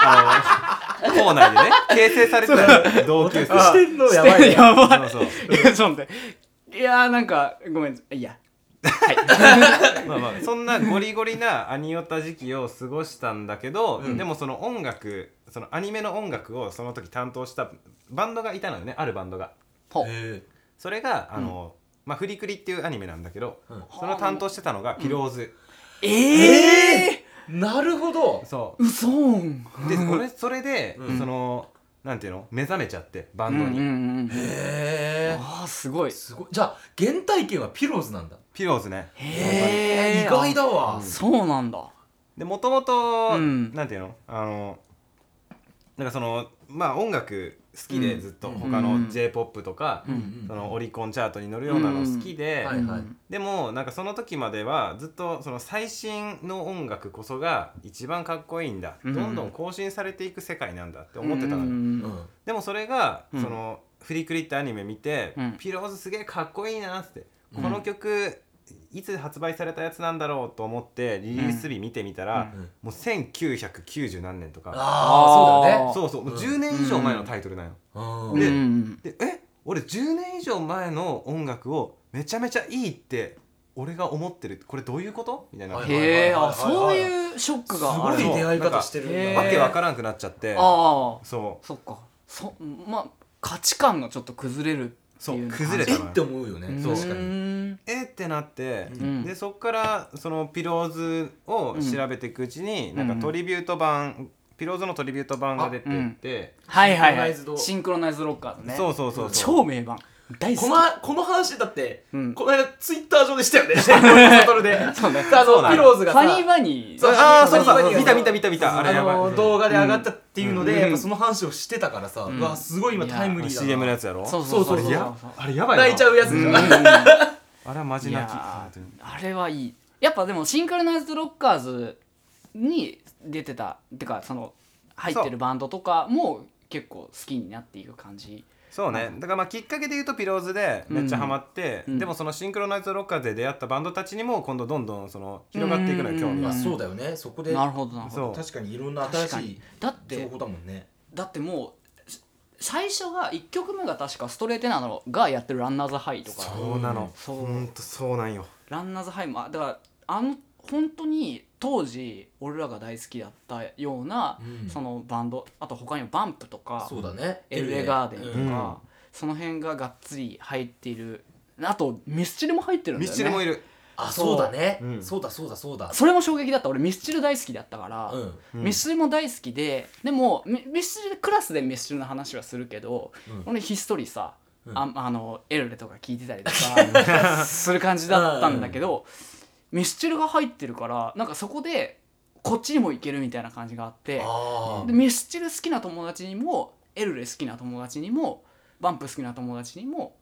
あの校内でね形成されてた同級生。してんのやばいねやばいそうそう。いやちょっと待っていやーなんかごめんい。や。まあまあそんなゴリゴリなアニオタ時期を過ごしたんだけど、うん。でもその音楽そのアニメの音楽をその時担当したバンドがいたのよねあるバンドが。ほう。へそれがあの、まあ、フリクリっていうアニメなんだけど、うん。その担当してたのがピローズ、ええー。なるほど。そう。うそーんで俺それで、うん。そのなんていうの？目覚めちゃってバうんうんンドに、うん。へえああすごい。すごい。じゃあ原体験はピローズなんだ。ピローズね。へえ意外だわ。そうなんだ。でもともとうん。なんていうの？あのなんかそのまあ音楽好きでうん。ずっと、うん。他のうん。J p o p とか、うん。そのオリコンチャートに乗るようなの好きで、でもなんかその時まではずっとその最新の音楽こそが一番かっこいいんだ、うん。どんどん更新されていく世界なんだって思ってたのでもそれが、うん。そのフリクリってアニメ見て、うん。ピローズすげえかっこいいなって、うん。この曲いつ発売されたやつなんだろうと思ってリリース日見てみたら、うん。もう1990何年とか、ああそうだよね。そうそう。もううん10年以上前のタイトルなんよ、うん。でうん。でえ？俺10年以上前の音楽をめちゃめちゃいいって俺が思ってる。これどういうこと？みたいな、はいへえあそういうショックすがある。のごい出会い方してるわけわからんくなっちゃって。ああそう。そっか。そまあ価値観がちょっと崩れるってそいうう崩れたえって思うよね。そう確かに。にえってなって、ん。でそっからそのピローズを調べていくうちに、ん。なんかトリビュート版ピローズのトリビュート版が出てって、はいはいはい。シンクロナイズドシンクロナイズロッカーズね。そうそうそうそう。超名盤大好き。このこの話だって、うん。この間ツイッター上でしたよね。サトルで。そうね。あうなんやピローズがさ。ファニーバニー。そうああそうそう。見た見た見た。見たあれあやばい。の動画で上がったっていうので、うん。やっぱその話をしてたからさ、うわすごい今タイムリーだな。CM のやつやろ？そうそうそう。そうあれやあれやばいな。泣いちゃうやつん あれはマジ泣き。いや本当にあれはいいやっぱでもシンクロナイズドロッカーズに出てた。てかその入ってるバンドとかも結構好きになっていく感じそうね。だからまあきっかけで言うとピローズでめっちゃハマって、うん。でもそのシンクロナイズロッカーズで出会ったバンドたちにも今度どんどんその広がっていくのよ興味まあがうんそうだよね。そこでなるほどなるほど。確かにいろんな新しい情報だもんねだってもうし最初が1曲目が確かストレートなのがやってる「ランナーズハイ」とか。そうなの。そうほんとそうなんよ。ランナーズハイもあだからあの本当に当時俺らが大好きだったような、うん。そのバンドあと他にもバンプとかそうだね。エルレガーデンとか、うん。その辺ががっつり入っている。あとミスチルも入ってるんだよね。ミスチルもいる。あそう。だね、うん。そうだそうだそうだ。それも衝撃だった。俺ミスチル大好きだったから、うん。うんミスチルも大好きででもミミスチルクラスでミスチルの話はするけど、うん。俺ひっそりさ、うん。ああのエルレとか聞いてたりとか する感じだったんだけど、ミスチルが入ってるからなんかそこでこっちにも行けるみたいな感じがあってあでミスチル好きな友達にもエルレ好きな友達にもバンプ好きな友達にも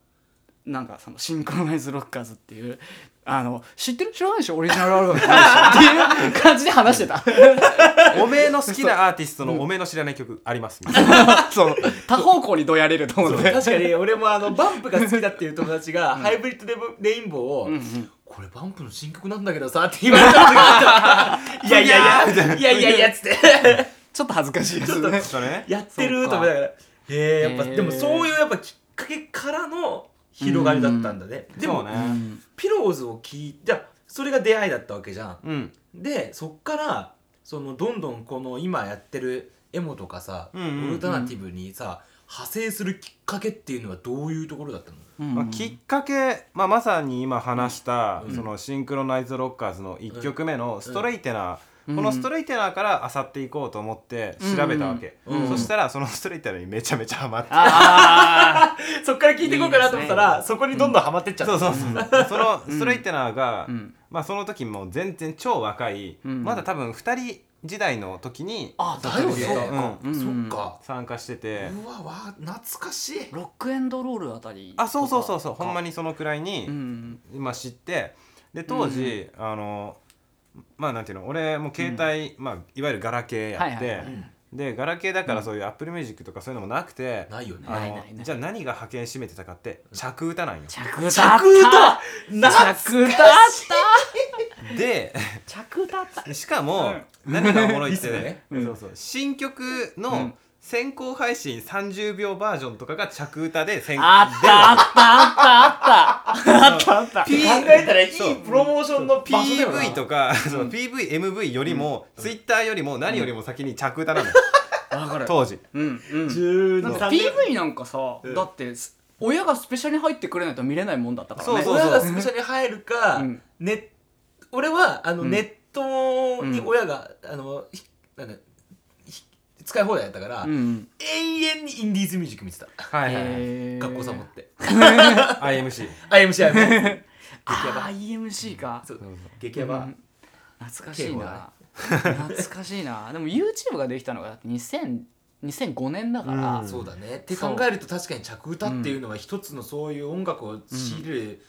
なんかそのシンクロナイズロッカーズっていうあの知ってる？知らないでしょ？オリジナルアルバムっていう感じで話してた。おめえの好きなアーティストのおめえの知らない曲あります。そう。多方向にどやれると思って。確かに俺もあのバンプが好きだっていう友達が、ハイブリッドレインボーを、うんうんこれバンプの新曲なんだけどさって言われた時があったいやいやいや。いやいやいやっつって。ちょっと恥ずかしいですね。やってると思いながら。へえやっぱでもそういうやっぱきっかけからの広がりだったんだね。でもねうんピローズを聞いてじゃあそれが出会いだったわけじゃん。うん。でそっからそのどんどんこの今やってるエモとかさ、うんうんうん。オルタナティブにさ派生するきっかけっていうのはどういうところだったの、うんまあ、きっかけ、まあ、まさに今話した、うん。そのシンクロナイズロッカーズの1曲目のストレイテナー、うん。このストレイテナーから漁っていこうと思って調べたわけ、うん。うん。そしたらそのストレイテナーにめちゃめちゃハマって、あそっから聞いていこうかなと思ったらね。そこにどんどんハマってっちゃった、そうそうそう、そのストレイテナーが、うん。まあ、その時もう全然超若い、うん。まだ多分2人時代の時にあだよね。そうんうんそっか。参加してて、うわわ懐かしい。ロックエンドロールあたり。あそうそうそうそう。ほんまにそのくらいに、うん。今知って。で当時、あのまあなんていうの俺もう携帯、まあ、いわゆるガラケーやって、はいはいはい。でガラケーだからそういう Apple Music とかそういうのもなくて、ないよね。じゃあ何が覇権占めてたかって着歌なんよ。着歌。着歌。な着歌。あったで着歌あったしかも、何がおもろいって、そうそう。新曲うのん。先行配信30秒バージョンとかが着歌で先あったあったあった。あったあったあった。考えたらいいプロモーションの PV とか、その PVMV よりも、Twitter よりも何よりも先に着歌なの。当時。うんうん。10なんか PV なんかさだって親がスペシャルに入ってくれないと見れないもんだったからね。そう親がスペシャルに入るか、うん。ね、俺はあの、うん。ネットに親が、あのひなんだひ使い放題やったから、うん永遠にインディーズミュージック見てた。はいはいはい、学校サボって。IMC IMC やめあー EMC か。そう。そう激ヤバ、うん。懐かしい敬語な懐かしいな。でも YouTube ができたのがだって2000 2005年だから、うん。そうだね。って考えると確かに着歌っていうのは一つのそういう音楽を仕入れる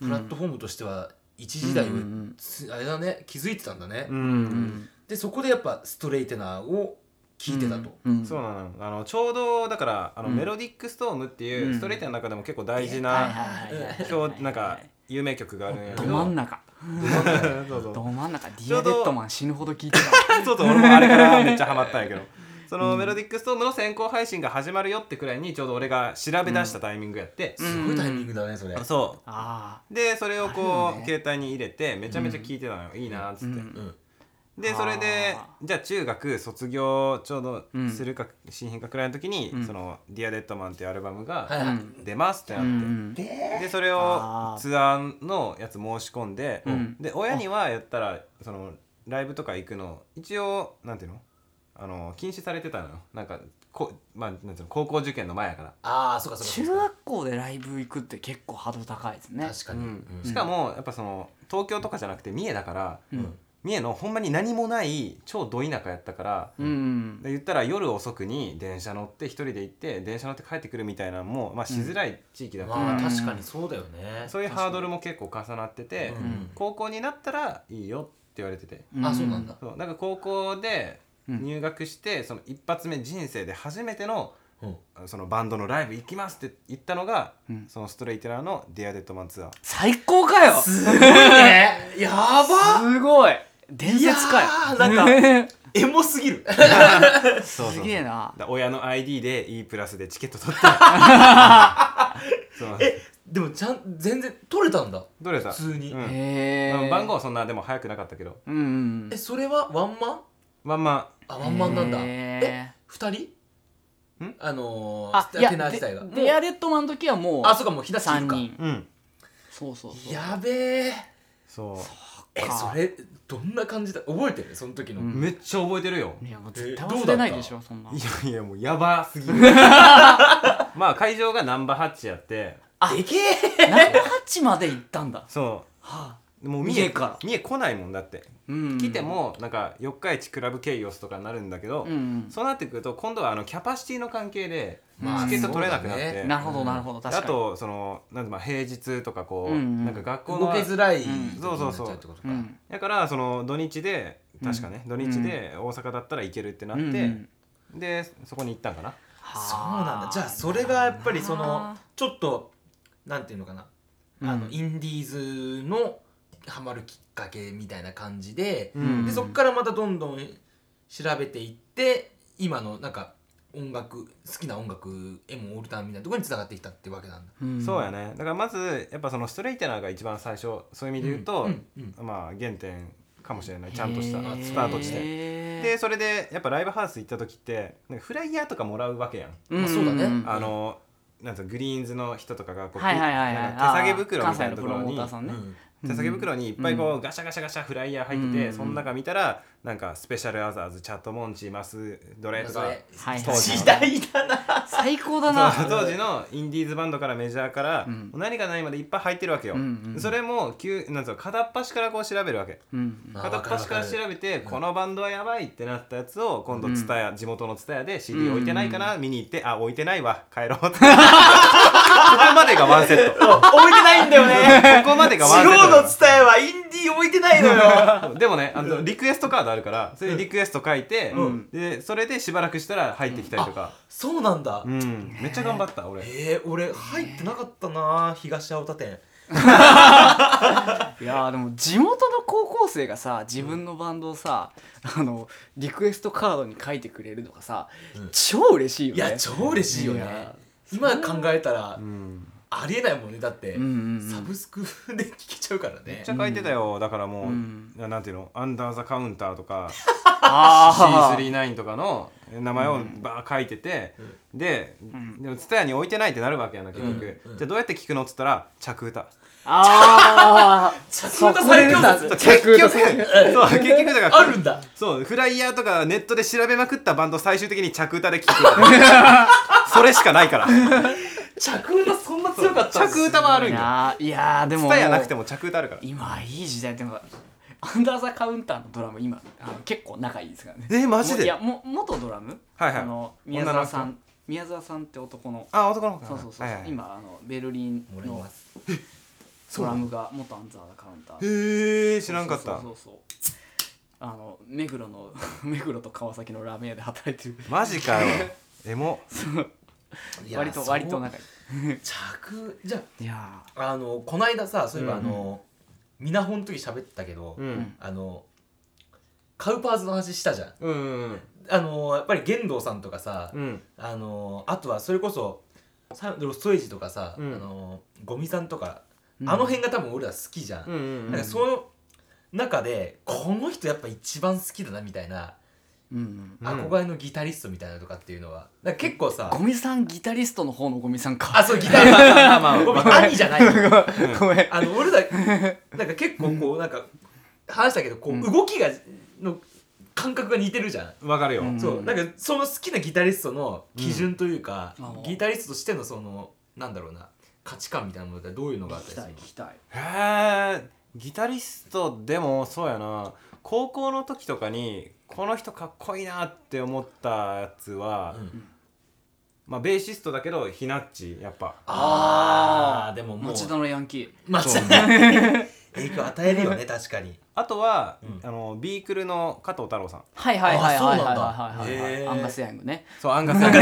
プラットフォームとしては一時代を、うんうんつあれだね気づいてたんだね、うん、うんでそこでやっぱストレイテナーを聴いてたと、うん。そうなのあのちょうどだからあの、うん。メロディックストームっていう、うん。ストレートの中でも結構大事なはいはい今日なんか有名曲があるんやけど。ど真ん中。ど真ん中。ディアデッドマン死ぬほど聞いてた。そうそう俺もあれからめっちゃハマったんやけどそのメロディックストームの先行配信が始まるよってくらいにちょうど俺が調べ出したタイミングやって、うん。すごいタイミングだねそれ、そあう。でそれをこう、ね。携帯に入れてめちゃめちゃ聴いてたのよ、いいなっつって、うん。うん。でそれであじゃあ中学卒業ちょうどうんするか新品かくらいの時に、うん。その「ディアデッドマンっていうアルバムはいがうん出ますってなうって、ん。でそれをツアーのやつ申し込んで、うん。で親にはやったらそのライブとか行くの一応なんていうの？あの禁止されてたのよ。なんかこ、まあ、なんていうの高校受験の前やから、ああそうかそうか中そうか。学校でライブ行くって結構ハードル高いですね。確かに、うん。うん。しかもやっぱその東京とかじゃなくて三重だから、うん。三重のほんまに何もない超ど田舎やったから、うん。で言ったら夜遅くに電車乗って一人で行って電車乗って帰ってくるみたいなのも、まあ、しづらい地域だから、まあうん確かにそうだよね。そういうハードルも結構重なってて、うん。高校になったらいいよって言われてて、あそうなんだ。そう。なんか高校でうん入学して、その一発目人生で初めてのうん。そのバンドのライブ行きますって言ったのが、うん。そのストレイテラーの「ディアデッドマンツアー最高かよ。すごいね。やば。すごい。伝説かよ。いやーなんか エモすぎる。そうそうすげえな。だ親の ID で E プラスでチケット取ってそうえでもちゃん全然取れたんだ。どれさ普通に。うん。番号はそんなでも早くなかったけど。うんうんえそれはワンマン？まんまあワンマンなんだ。え二人？ん？あのー、あテナー自体がでデアデッドマンの時はもうあそうかもうひだしいる3か人。うん。そうそうそう。やべえ。そえそれどんな感じだ？覚えてる？その時の、うめっちゃ覚えてるよ。いやもう絶え対忘れないでしょそんないやいやもうやばすぎる。まあ会場がナンバーハッチやって。あでけえ。ナンバーハッチまで行ったんだ。そはあ。うもう三重三重から。三重来ないもんだって。うん。来てもなんか四日市クラブケイオスとかになるんだけど、うん。うんそうなってくると今度はあのキャパシティの関係でまあチケット取れなくなって、そうだね。なるほどなるほど。確かに。あとそのなんてまあ平日とかこう、うんうんなんか学校動のけづらいうん。時になっちゃってことか。うん。だからその土日で確かね、土日で大阪だったら行けるってなって、うんうん。でそこに行ったんかな。そうなんだ。じゃあそれがやっぱりそのはあちょっとなんていうのかな、あのうん。インディーズのハマるきっかけみたいな感じで、うん。でそこからまたどんどん調べていって今のなんか音楽好きな音楽エモオルタナみたいなところに繋がってきたってわけなんだ。うん。そうやね。だからまずやっぱそのストレイテナーが一番最初そういう意味で言うと、うん。うん。まあ原点かもしれない。ちゃんとしたスタート地点。でそれでやっぱライブハウス行った時ってなんかフライヤーとかもらうわけやん、うん。まあそうだね。ん。あのなんつうのグリーンズの人とかがこう、はいはいはいはい。手提げ袋みたいなところに手提げ袋にいっぱいこうガシャガシャガシャフライヤー入ってて、うん。その中見たらなんかスペシャルアザーズチャットモンチマスドレとか当時時代だな最高だな。当時のインディーズバンドからメジャーから、うん。何が何までいっぱい入ってるわけよ、それも急なんつうの片っ端からこう調べるわけ片っ端から調べてこのバンドはやばいってなったやつを今度ツタヤ、地元のツタヤで CD 置いてないかな、見に行ってあ置いてないわ。帰ろうって。ここまでがワンセット。置いてないんだよね。ここまでがワンセッ地方のト伝えはインディー置いてないのよ。でもねあのリクエストカードあるからそれでリクエスト書いて、うん。でそれでしばらくしたら入ってきたりとか、そうなんだ。うん。めっちゃ頑張った俺。えー、俺入ってなかったな東青田店。いやーでも地元の高校生がさ自分のバンドをさあのリクエストカードに書いてくれるのがさ、うん。超嬉しいよね。いや超嬉しいよね。今考えたらうんありえないもんね。だって、うんうんうん。サブスクで聴けちゃうからね。めっちゃ書いてたよ、だからもう、うん。なんていうの？アンダーザカウンターとか あー C39 とかの名前をバー書いてて、で、でもツタヤに置いてないってなるわけやな結局、うん。うん。じゃあどうやって聞くのっつったら着歌。あー。着歌最強説結局 そう結局だからあるんだ。そうフライヤーとかネットで調べまくったバンド最終的に着歌で聞く。それしかないから着歌そんな強かった着歌はあるんいよやーいやーでもツタヤなくても着歌あるから。今いい時代でもアンダーザカウンターのドラム今あの結構仲いいですからね。えマジで？いやも元ドラム？はいはい。あの宮沢さん。宮沢さんって男の。あ男の子か。そうそうそう、はいはい今あのベルリンのドラムが元アンダーザカウンターへえ知らんかった。そうそうそうそう。あの目黒の 目黒と川崎のラーメン屋で働いてる。マジかよ。エモ。いや割と割と仲い着じゃいいやああのこないださそういえばあうん。の、ミナホンの時喋ったけど、うん。あのカウパーズの話したじゃん。うんうんあのやっぱり玄道さんとかさ、うん。あのあとはそれこそサロストエイジとかさ、うん。あのゴミさんとか、うん。あの辺が多分俺ら好きじゃん、うんうん。なんかその中でこの人やっぱ一番好きだなみたいな、うん憧れのギタリストみたいなのとかっていうのはなんか結構さゴミさんギタリストの方のゴミさんか。あそうギタリスト。まあまあごめん兄じゃないの。ごめん。あの俺らなんか結構こうなんか話したけどこう、うん。動きがの感覚が似てるじゃん、わかるよ。うん。そうなんかその好きなギタリストの基準というか、うん。ギタリストとしてのそのなんだろうな価値観みたいなものってどういうのがあったりする聞きたいへえギタリストでもそうやな高校の時とかにこの人かっこいいなって思ったやつは、うん。まあベーシストだけどひなっちやっぱ。あー。でももう。町田のヤンキー。町田 影響与えるよね確かに。あとは、うん。あのビークルの加藤太郎さん。はいはいはいはいはいあそうなんだ。はいはいアンガスヤングね。そうアンガスヤング。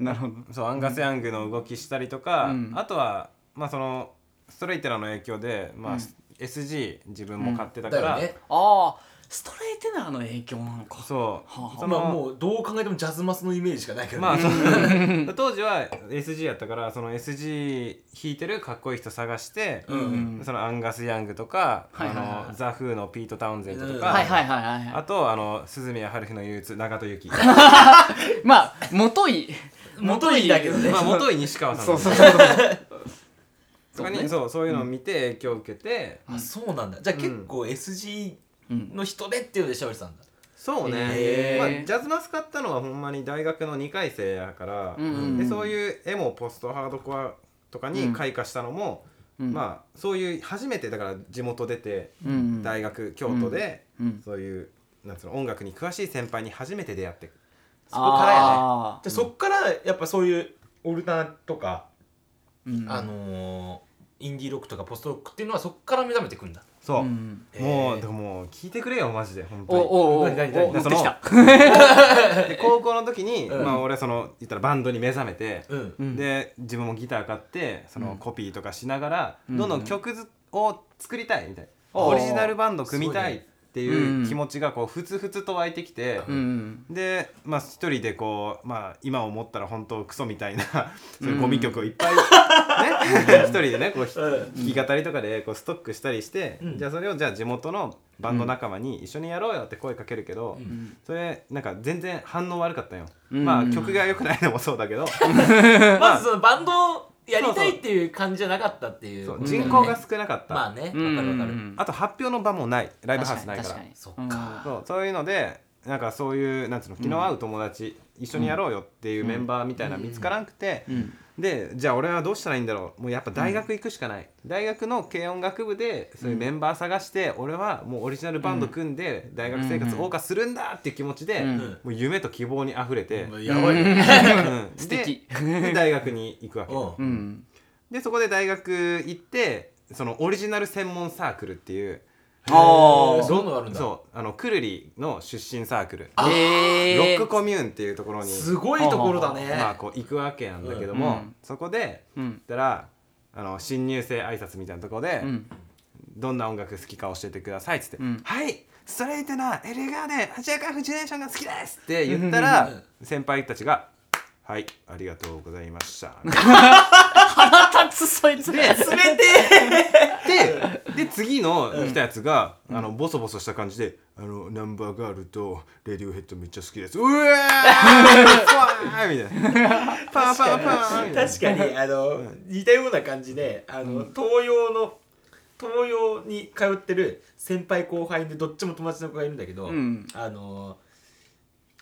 なるほど。そうアンガスヤングの動きしたりとか、うん。あとはまあそのストレイテラーの影響で、まあうん SG 自分も買ってたから、だよね。ああストレイテナーの影響なのか。そう、そのまあもうどう考えてもジャズマスのイメージしかないけどね、まあ 当時は SG やったからその SG 弾いてるかっこいい人探して、うんうん。そのアンガス・ヤングとか、はいはいはいあのザ・フーのピート・タウンゼントとうんか、はいはいはいはいはい。あとあの鈴宮春日の憂鬱長門由紀。まあ元い元いだけどね。まあ元井西川さん。そうそうそう とかにそうそういうのを見て影響を受けて、あそうなんだ。じゃあ結構 SG うん。の人でっていうので調べてたんだ。そうね、まあ、ジャズマス買ったのはほんまに大学の2回生やから、うんうんでそういうエモポストハードコアとかに開花したのも、うん。まあそういう初めてだから地元出てうん大学京都で、うんそういうなんつうの音楽に詳しい先輩に初めて出会ってそこからやね。あじゃあそっからやっぱそういうオルタナとか、ーうん。あのーインディーロックとかポストロックっていうのはそっから目覚めてくんだ。そう、うん。もうでももう聞いてくれよマジで本当おに。おおお何何何持ってきたで高校の時に、うんまあ俺その言ったらバンドに目覚めて、うんうんで自分もギター買ってそのうんコピーとかしながら、うんどんどん曲ずを作りたいみたいな、おーオリジナルバンド組みたいっっていう気持ちがこうふつふつと湧いてきて、うんでまあ一人でこうまあ今思ったら本当クソみたいなそういうゴミ曲をいっぱい、ね 一人でねこうひ弾き語りとかでこうストックしたりして、うん。じゃあそれをじゃあ地元のバンド仲間に一緒にやろうよって声かけるけど、ん。それなんか全然反応悪かったよ、うん。まあ曲が良くないのもそうだけど、まずそのバンドをやりたいっていう感じじゃなかったっていう。人口が少なかった、まあねわかうんるわかる。うん。あと発表の場もない。ライブハウスないから。確かに。そっ確か。にかそう。そういうのでなんかそういうなんつうの気の合う友達、一緒にやろうよっていうメンバーみたいなの見つからなくて、うん。うんでじゃあ俺はどうしたらいいんだろう？もうやっぱ大学行くしかない、大学の軽音楽部でそういうメンバー探して、俺はもうオリジナルバンド組んで大学生活を謳歌するんだっていう気持ちで、うんもう夢と希望にあふれて、やばいね。うん。素敵。大学に行くわけ。うん。うん。でそこで大学行ってそのオリジナル専門サークルっていうあー。そう。のがあるんだ。そう。あのくるりの出身サークル。ロックコミューンっていうところに、すごいところだね。まあ、こう行くわけなんだけども、うん。そこでうったらあの新入生挨拶みたいなところで、うん。どんな音楽好きか教えてくださいっつって「うん。はいストレートなエレガーデンアジアカフジェネレーションが好きです!」って言ったら、先輩たちが「はいありがとうございました」腹立つそいつで冷てでで次の来たやつが、あのボソボソした感じで「あのナンバーガールとレディオヘッドめっちゃ好きです」うわーふわーみたいな。パーパーパー確かにあの似たような感じであの東洋の東洋に通ってる先輩後輩でどっちも友達の子がいるんだけど、うん。あの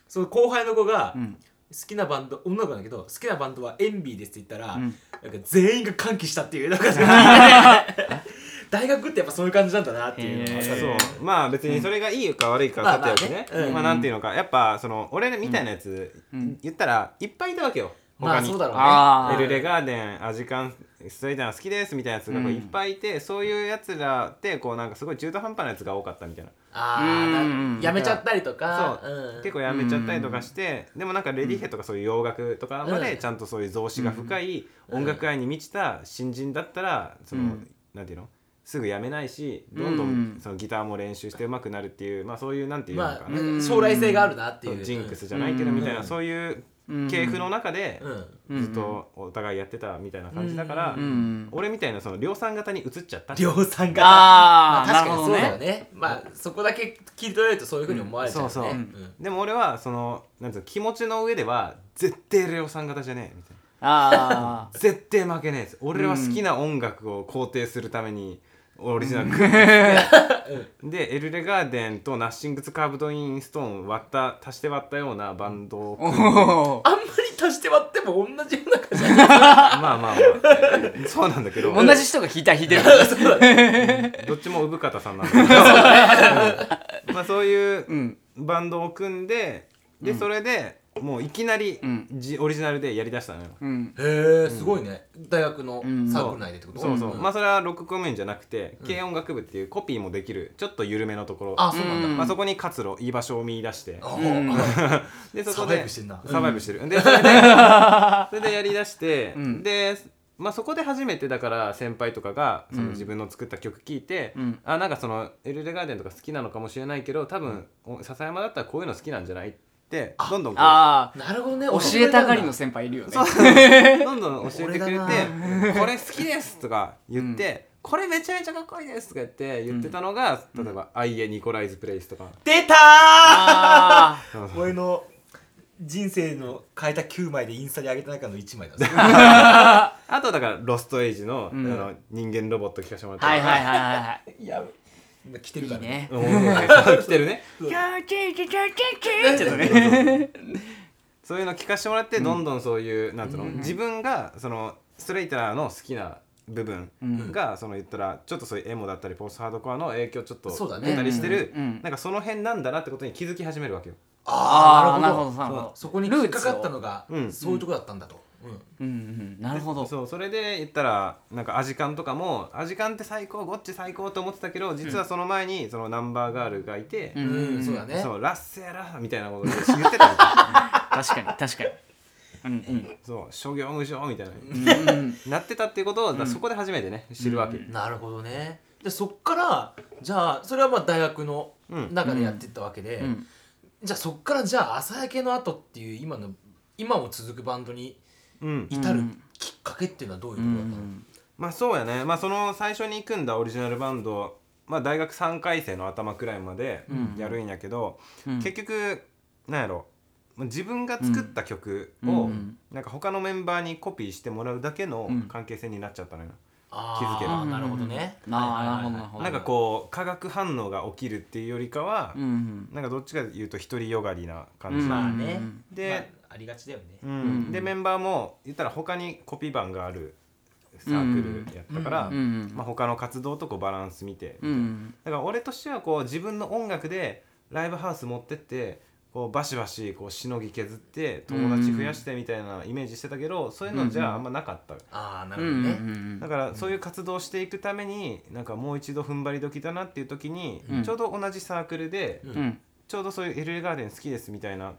その後輩の子がうん。好きなバンド女の子なんだけど好きなバンドはエンビーですって言ったら、うん。なんか全員が歓喜したっていうなんか 大学ってやっぱそういう感じなんだなっていうのが分かそう。まあ別にそれがいいか悪いかまあさておきねまあね。うん。まあなんていうのかやっぱその俺みたいなやつうん。言ったらいっぱいいたわけよ。まあ他にそうだろうね。エルレガーデンアジカンストレイターが好きですみたいなやつがこううんいっぱいいて、そういうやつらってこうなんかすごい中途半端なやつが多かったみたいなあうんあやめちゃったりとか結構やめちゃったりとかして、でもなんかレディヘとかそういう洋楽とかまでちゃんとそういう造詞が深い音楽愛に満ちた新人だったらその、うん。なんていうの？すぐやめないしどん。どうんんそのギターも練習して上手くなるっていうまあそういうなんていうのまあかな、うん将来性があるなっていう。ジンクスじゃないけどみたいな、うんそういううん系譜の中でうん。ずっとお互いやってたみたいな感じだから、うん。うん。俺みたいなその量産型に移っちゃった量産型。あーま確かにそうだよなるほどね。まあそこだけ切り取られるとそういうふうに思われちゃう。ねそうそう。うん。でも俺はそのなんうの気持ちの上では絶対量産型じゃねえみたいな。ああ 絶対負けねえです俺は好きな音楽を肯定するためにオリジナル。ででエルレガーデンとナッシングズカーブドインストーン割った足して割ったようなバンドを組んで。おあんまり足して割っても同じような感じまあまあまあ。そうなんだけど。ー同じ人が弾いたら弾いてる。からそうだねどっちも産方さんなんだけど。まあそういううん。バンドを組んででそれでもういきなりうん。じオリジナルでやりだしたのよ。うん。へえすごいね。大学のうん。サークル内でってこと？そうそう、ん。まあそれはロックコミューンじゃなくて、軽音楽部っていうコピーもできるちょっと緩めのところ。あそうなんだ。うん。まあ、そこに活路居場所を見出して。あうん。でそこでサバイブしてんなサバイブしてる、でそれで それでやりだして、うん。で、まあ、そこで初めてだから先輩とかがそのうん。自分の作った曲聴いて、うん。あなんかそのエルレガーデンとか好きなのかもしれないけど多分、お笹山だったらこういうの好きなんじゃない？ってどんどんこうあなるほどね。あ教えたがりの教先輩いるよね。どんどん教えてくれて俺「これ好きです」とか言って、これめちゃめちゃかっこいいです」とか言って言ってたのが、例えば「アイエニコライズプレイス」とか、出たー。俺の人生の変えた9枚でインスタに上げた中の1枚だぜ あとだから「ロストエイジの,、うん。あの人間ロボット聞かせてもらって。あはいはいはいはいはい 来てるからいいね。うん。来てるね。そういうの聞かせてもらって、どんどんそういうなんつうの、うん。自分がそのストレーターの好きな部分うん。が、その言ったらちょっとそういうエモだったりポストハードコアの影響ちょっとそうだね。出たりしてる、なんかその辺なんだなってことに気づき始めるわけよ。あーなるほなるほどどなるほど。そこに引っかかったのがうん。そういうとこだったんだとうん。うんうん。なるほど。そうそれで言ったらなんかアジカンとかもアジカンって最高ゴッチ最高と思ってたけど実はその前にそのナンバーガールがいて、うん。うんそうだね。そうラッセラみたいなことで言ってたみたいな確かに確かに。うんそう諸行無常みたいな、うんうんなってたっていうことを、だからそこで初めてね知るわけ、なるほどね。でそっからじゃあそれはまあ大学のうん。中でやってったわけで、うん。じゃあそっからじゃあ朝焼けの後っていう今の今も続くバンドにうん至るうん。きっかけっていうのはどういうとうころだったの、んまあそうやね。まあその最初に組んだオリジナルバンドまあ大学3回生の頭くらいまでうん。やるんやけど、うん。結局なんやろ。自分が作った曲を、うん。なんか他のメンバーにコピーしてもらうだけのうん。関係性になっちゃったのよ、あ気づけば。ーなるほどね、ああなるほどはいはいはい。なるほどなんかこう化学反応が起きるっていうよりかは、うん。なんかどっちかというと独りよがりな感じ、うん。まあね、うんで、まあ、ありがちだよね、うん。うん。でメンバーも言ったら他にコピー版があるサークルやったから、うん。うん。まあ、他の活動とこうバランス見て、うん。だから俺としてはこう自分の音楽でライブハウス持ってってこうバシバシこうしのぎ削って友達増やしてみたいなイメージしてたけど、そういうのじゃあんまなかった、ああなうんるほどね、うん。だからそういう活動をしていくためになんかもう一度踏ん張り時だなっていう時に、うん。ちょうど同じサークルで、ちょうどそういう LA ガーデン好きですみたいな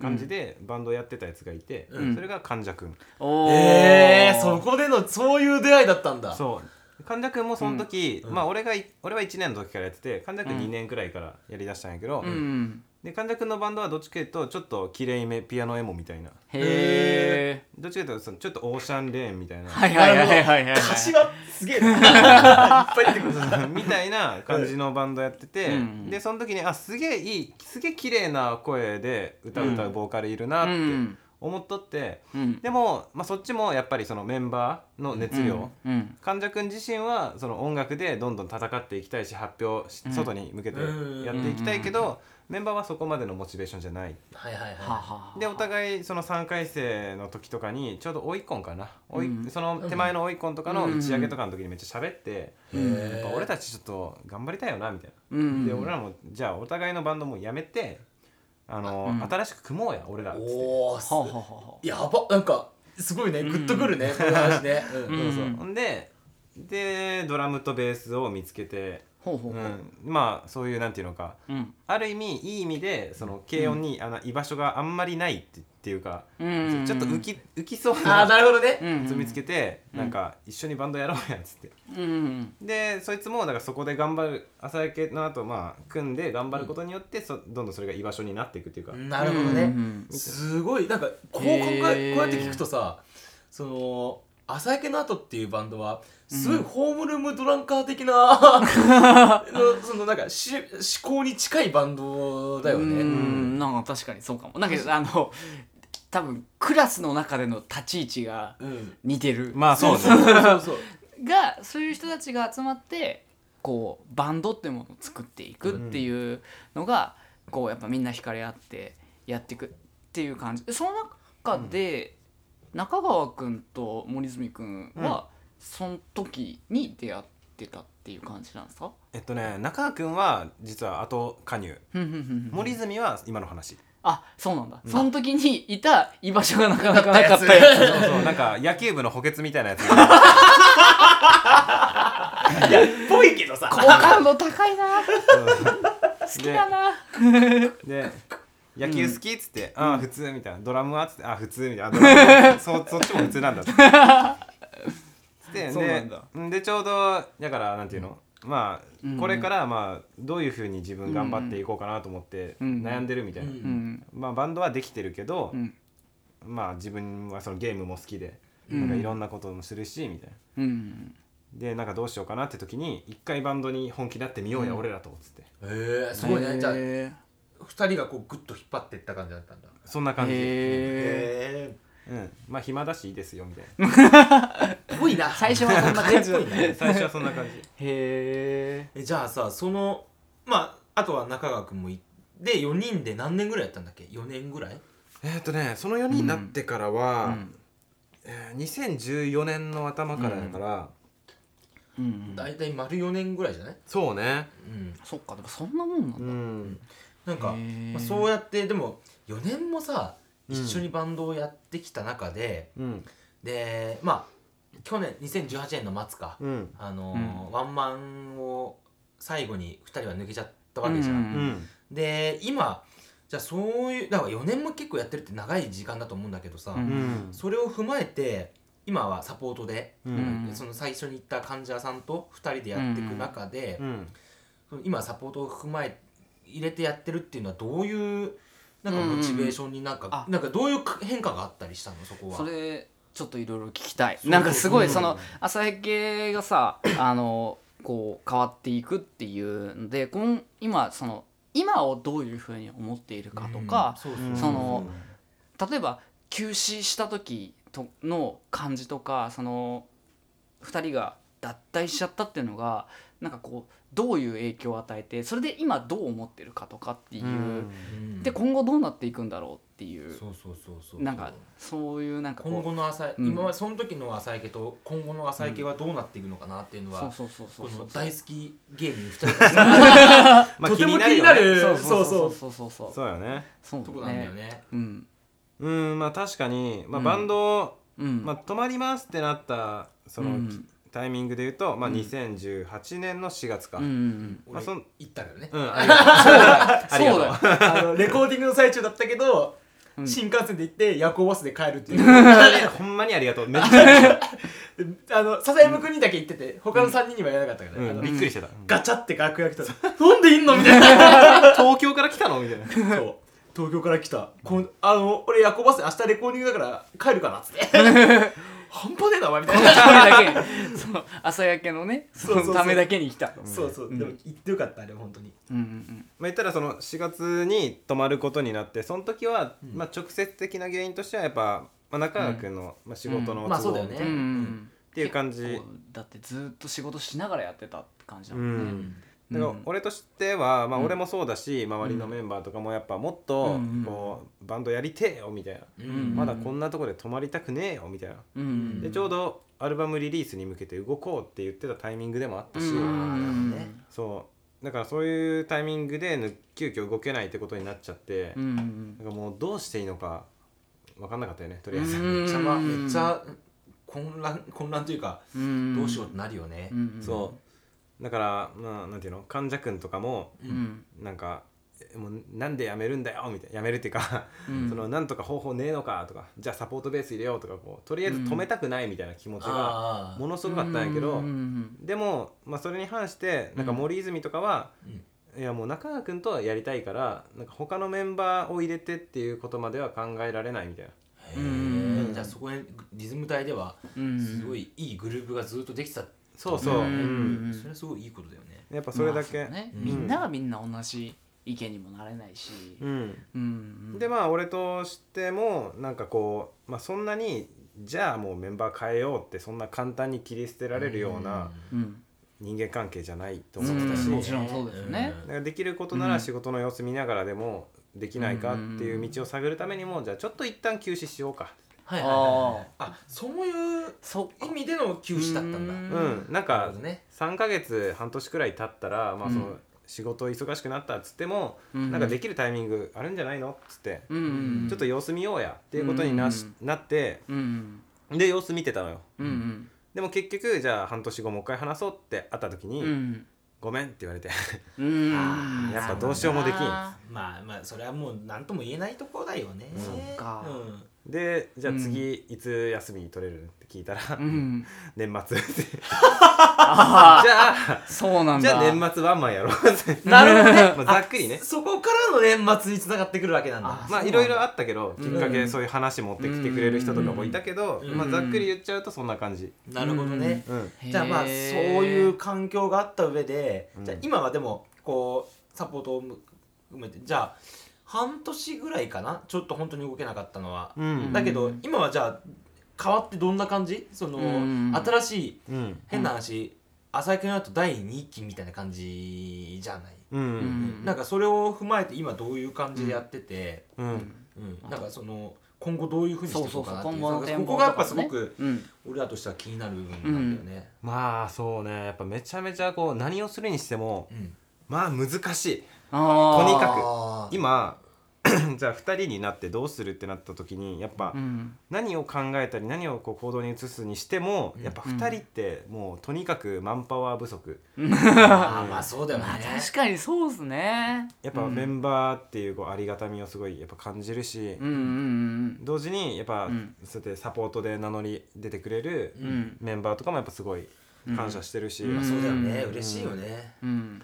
感じでバンドやってたやつがいて、うん。それが患者くん、おー。えー、そこでのそういう出会いだったんだ。そう。患者くんもその時、うん。まあ俺がい俺は1年の時からやってて患者くん。2年くらいからやりだしたんやけど、うんで患者くんのバンドはどっちかというとちょっと綺麗めピアノエモみたいな。へえどっちかというとそのちょっとオーシャンレーンみたいな、はいはいはいはいはい。はい歌詞がすげえないっぱい出てくるみたいな感じのバンドやってて、うんでその時にあすげえいいすげえ綺麗な声で歌う歌うボーカルいるなってうん思っとって、うん。でも、まあ、そっちもやっぱりそのメンバーの熱量、うん患者くん。自身はその音楽でどんどん戦っていきたいし発表し、うん。外に向けてやっていきたいけど、メンバーはそこまでのモチベーションじゃない。はいはいはい。でお互いその3回生の時とかにちょうど追いコンかな、追いうん。その手前の追いコンとかの打ち上げとかの時にめっちゃ喋って、うん。やっぱ俺たちちょっと頑張りたいよなみたいな、うん。で俺らもじゃあお互いのバンドもやめてあの、うん。新しく組もうや俺らっつって。おおはあはあはやばなんかすごいね。グッとくるね、この話ね、うん。うんそうそう。ほんででドラムとベースを見つけて、ほうほうほう。うん、まあそういうなんていうのか。うん。ある意味いい意味でその軽音に、あの居場所があんまりないってっていうか、うん。ちょっと浮き浮きそうあなあなるほどね、うんやつ見つけて、なんか一緒にバンドやろうやっつって。うんでそいつもだからそこで頑張る朝焼けの後まあ組んで頑張ることによって、そどんどんそれが居場所になっていくっていうか、なるほどね、うんすごい。なんかこう考へー。えこうやって聞くとさその「朝焼けの後」っていうバンドはすごいホームルームドランカー的な、のそのなんかし思考に近いバンドだよね。うん。なんか確かにそうかも。なんかあの多分クラスの中での立ち位置がうん似てる。まあそうそうそうそう。そうがそういう人たちが集まってこうバンドってものを作っていくっていうのが、こうやっぱみんな惹かれ合ってやっていくっていう感じ。でその中で、中川君と森泉君は、その時に出会ってたっていう感じなんですか？えっとね中川君は実は後加入。森泉は今の話。あそうなんだ、その時にいた居場所がなかなかなかった。や つそうそうなんか野球部の補欠みたいなやつ。ぽいけどさ。好感度高いな。好きだな。で野球好きっつって、ああ普通みたいな。ドラムはっつってああ普通みたいな。そ そっちも普通なんだってでそうなんだ。ででちょうどだからなんていうの、まあ、うん。これからまあどういうふうに自分頑張っていこうかなと思ってうん。悩んでるみたいな、うん。うん。まあバンドはできてるけど、うん。まあ自分はそのゲームも好きで、うん。なんかいろんなこともするしみたいな。うん。でなんかどうしようかなって時に一回バンドに本気になってみようや、うん。俺らとっつってへえすごいね。じゃあへ二人がこうグッと引っ張っていった感じだったんだ。そんな感じ、えへうん、まあ暇だしいいですよみたいな。え ぽいな。最初はそんな感じ。だったへ最初はそんな感じ。ええじゃあさそのまああとは中川君もいで4人で何年ぐらいやったんだっけ？4年ぐらい？えっ、とねその4人になってからは、うん。えー2014年の頭からだから、うん大体丸4年ぐらいじゃない？そうね。うん。そっかでもそんなもんなんだ。うん。なんか、へー。まあ、そうやってでも4年もさうん一緒にバンドをやってきた中で、うん。でまあ去年2018年の末か、うん。あのーワンマンを最後に2人は抜けちゃったわけじゃん、ううんん。で今じゃあそういうだから4年も結構やってるって長い時間だと思うんだけどさ、うん。うんそれを踏まえて今はサポートで、うん。その最初に行った患者さんと2人でやっていく中で、うん。今サポートを踏まえ入れてやってるっていうのはどういうなんかモチベーションになんか、あ。なんかどういう変化があったりしたの？そこは。それちょっといろいろ聞きたい。なんかすごいうん。その朝焼けがさあのこう変わっていくっていうので今その今をどういうふうに思っているかとか、その例えば休止した時との感じとかその2人が脱退しちゃったっていうのがなんかこうどういう影響を与えてそれで今どう思ってるかとかっていう、うん。で今後どうなっていくんだろうっていうそうそうそうそうなんかそういうなんか今後の朝、うん。今はその時の浅井家と今後の浅井家はどうなっていくのかなっていうのは、そうそうそうそうこそう。の大好き芸人2人が まあとても気になる。そうそうそうそうそうそうそう。よね。そうとこなんだよね。うん。うんまあ確かに、まあ、うん。バンド、うん。まあ、止まりますってなったその、うんタイミングで言うと、まあ、うん。2018年の4月か、うんうん俺まあそん言ったけどね、うん ありがとう。そうだ。よあのレコーディングの最中だったけど、うん。新幹線で行って夜行バスで帰るっていう。ほんまにありがとう。めっちゃ、あの笹山君にだけ言ってて他の3人には言わなかったから、うん。びっくりしてた、ガチャって楽屋来たらなんでいんのみたいな。東京から来たのみたいな。そう。東京から来た。こんあの俺夜行バスで明日レコーディングだから帰るかなっつって半端ねえなお前みたいな。ためだけ。にそう朝焼けのねそそうそう。そうのためだけに来た。そうそう、うん。でも言ってよかったあれ本当に。うんうんまあ言ったらその4月に泊まることになってその時は、うん。まあ、直接的な原因としてはやっぱ、まあ、中川君の、まあ、仕事のまあそうだよね。うんうんうん。っていう感じ。結構だってずっと仕事しながらやってたって感じだうもんね。んだから俺としては、まあ、うん。俺もそうだし、周りのメンバーとかもやっぱもっとうん。こうバンドやりてえよみたいな、うん。まだこんなとこで泊まりたくねえよみたいな、でちょうどアルバムリリースに向けて動こうって言ってたタイミングでもあったし、うん。うんねそう。だからそういうタイミングでぬ急遽動けないってことになっちゃって、うなんかもうどうしていいのか分かんなかったよねとりあえず、うん。めっちゃまあめっちゃ混乱混乱というかうん。どうしようってなるよね。うんうん。そうだからまあなんていうの？患者君とかもうん。なんかえもうなんで辞めるんだよ？みたいな。辞めるっていうか、うん。そのなんとか方法ねえのか？とかじゃあサポートベース入れようとかこうとりあえず止めたくないみたいな気持ちがああものすごかったんやけど、うんうんでも、まあ、それに反してなんか森泉とかは、うん。いやもう中川君とはやりたいからなんか他のメンバーを入れてっていうことまでは考えられないみたいな。へうんえじゃあそこへリズム隊ではうん。すごいいいグループがずっとできてたそうそう、ううん。んそれはすごいいいことだよね。やっぱそれだけ、まあね。うん。みんながみんな同じ意見にもなれないし。うん、うんでまあ俺としてもなんかこう、まあ、そんなにじゃあもうメンバー変えようってそんな簡単に切り捨てられるようなうん。人間関係じゃないとう思ってたし、ん。もちろんそうですよね。だからできることなら仕事の様子見ながらでもできないかっていう道を探るためにもじゃあちょっと一旦休止しようかはいはいはいはい。あそういう意味での休止だったんだ。うん。うん。なんかほどね。3ヶ月半年くらい経ったらまあその、うん仕事忙しくなったっつっても、うん。なんかできるタイミングあるんじゃないのっつって、うん。うんちょっと様子見ようやっていうことになし、うん。なってうん。で様子見てたのよ。うんうん。でも結局じゃあ半年後もう一回話そうって会った時に、うん。ごめんって言われて。やっぱどうしようもできん。あまあまあそれはもう何とも言えないところだよね。そっか。うんでじゃあ次、いつ休み取れるって聞いたら、ーうん。年末って。あ じゃあそうなんだ。あじゃあ年末ワンマンやろうって。なるほどね。まあざっくりね。そこからの年末に繋がってくるわけなんだ。あまあいろいろあったけどきっかうんけそういう話持ってきてくれる人とかもいたけど、うん。まあ、ざっくり言っちゃうとそんな感じ、なるほどね。うん、じゃあまあそういう環境があった上でうんじゃあ今はでもこうサポートを含めてじゃあ半年ぐらいかな？ちょっと本当に動けなかったのは。うん。だけど今はじゃあ変わってどんな感じ？そのうん。新しいうん。変な話浅井君だと第2期みたいな感じじゃない？うん。うん。なんかそれを踏まえて今どういう感じでやってて。うん。うん。なんかその今後どういうふうにしていこうかなっていう。そうそうそう。今後の展望ここがやっぱすごくうん。俺らとしては気になる部分なんだよね。まあそうね。やっぱめちゃめちゃこう何をするにしてもうん。まあ難しい。とにかく。今 じゃあ2人になってどうするってなった時にやっぱうん。何を考えたり何をこう行動に移すにしてもやっぱ2人ってもうとにかくマンパワー不足。あーまあそうだよね。まあ確かにそうですね。やっぱメンバーっていうこうありがたみをすごいやっぱ感じるしうんうん同時にやっぱうん。そうやってサポートで名乗り出てくれるうんうん。メンバーとかもやっぱすごい感謝してるし、うん。まあそうだよね。うん。嬉しいよね。うん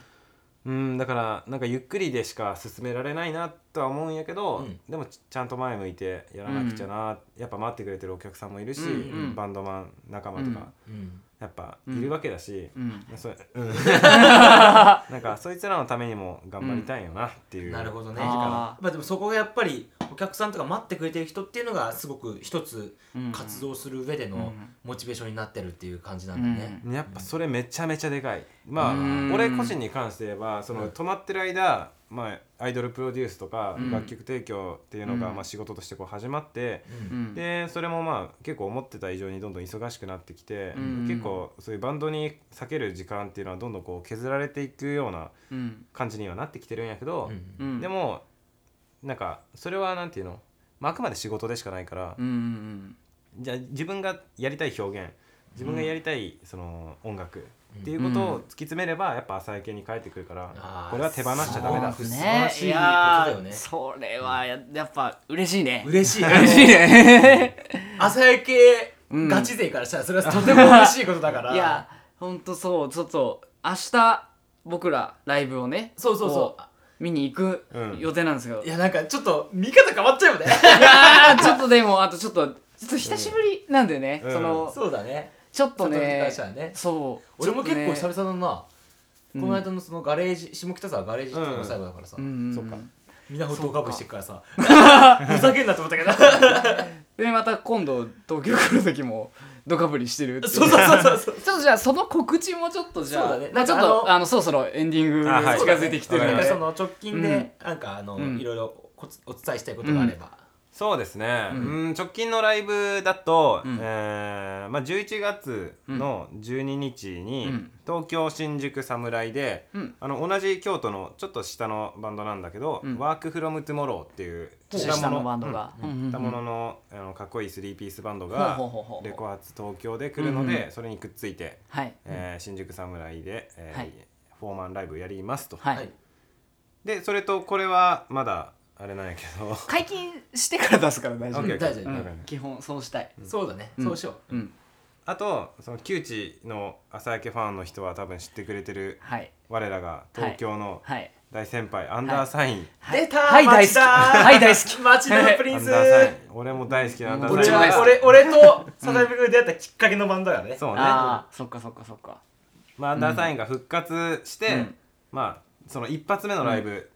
うん、だからなんかゆっくりでしか進められないなとは思うんやけど、うん。でもちちゃんと前向いてやらなくちゃな、やっぱ待ってくれてるお客さんもいるし、うんうん。バンドマン仲間とか、うんやっぱいるわけだし、うん。それうん、なんかそいつらのためにも頑張りたいよなっていう、なるほどね。まあでもそこがやっぱりお客さんとか待ってくれてる人っていうのがすごく一つうん。活動する上でのうん。モチベーションになってるっていう感じなんだね、やっぱそれめちゃめちゃでかい。まあうん。俺個人に関して言えばその止まってる間、まあ、アイドルプロデュースとかうん。楽曲提供っていうのが、うん。まあ、仕事としてこう始まって、でそれもまあ結構思ってた以上にどんどん忙しくなってきて、うん。結構そういうバンドに避ける時間っていうのはどんどんこう削られていくようなうん。感じにはなってきてるんやけど、でもなんかそれはなんていうの、まあ、あくまで仕事でしかないから、じゃあ自分がやりたい表現自分がやりたいその音楽っていうことを突き詰めればやっぱ朝焼けに返ってくるから、これは手放しちゃダメだ。素晴ねらしいいことだよね。それはややっぱ嬉しいね。嬉しい。嬉しいね。朝焼けうんガチ勢からしたらそれはとても嬉しいことだから。いやほんとそう。ちょっと明日僕らライブをねそうそうそこ見に行くうん。予定なんですけど、いういやなんかちょっと見方変わっちゃうよね。やーちょっとでもあとちょっとちょっと久しぶりなんでね、うん。そのそうだねちょっとねそう。俺も結構久々だな、うん。この間のそのガレージ下北沢ガレージっていうのが最後だからさ、とねうんそっか。みんなホットカブしてっからさ。ふざけんなと思ったけど。でまた今度東京来る時もドカぶりしてるっていそうそうそうそうそう。ちょっとじゃあその告知もちょっとじゃあそうだね。まあちょっとあのそろそろエンディング近づいてきてるわかりましのでその直近でなんかあの、うん。いろいろこつお伝えしたいことがあれば、そうですね、ううんん、直近のライブだと、うん。えーまあ、11月の12日に、うん。東京新宿侍で、うん。あの同じ京都のちょっと下のバンドなんだけど「うん。ワークフロムトゥモローっていう下のバンドが。下物のあのかっこいいスリーピースバンドほがレコ発東京で来るので、それにくっついて、はい。えー新宿侍で、えーはい。フォーマンライブやりますと、はい、はい。でそれとこれはまだあれなんやけど。解禁してから出すから大丈夫、大丈夫。うん。わかる基本そうしたい、そうだね、うん。そうしよう。うん、あとその旧知の朝焼けファンの人は多分知ってくれてるはい。我らが東京のはい。大先輩、アンダーサイン、はい。出たはい大好き町田はい大好き。町田のプリンス。アンダーサイン俺も大好きなアンダーサイン。もは俺俺と佐々木君が出会ったきっかけのバンドやね。そうね。ああそっかそっかそっか。まあ、アンダーサインが復活して、うん。まあその一発目のライブ、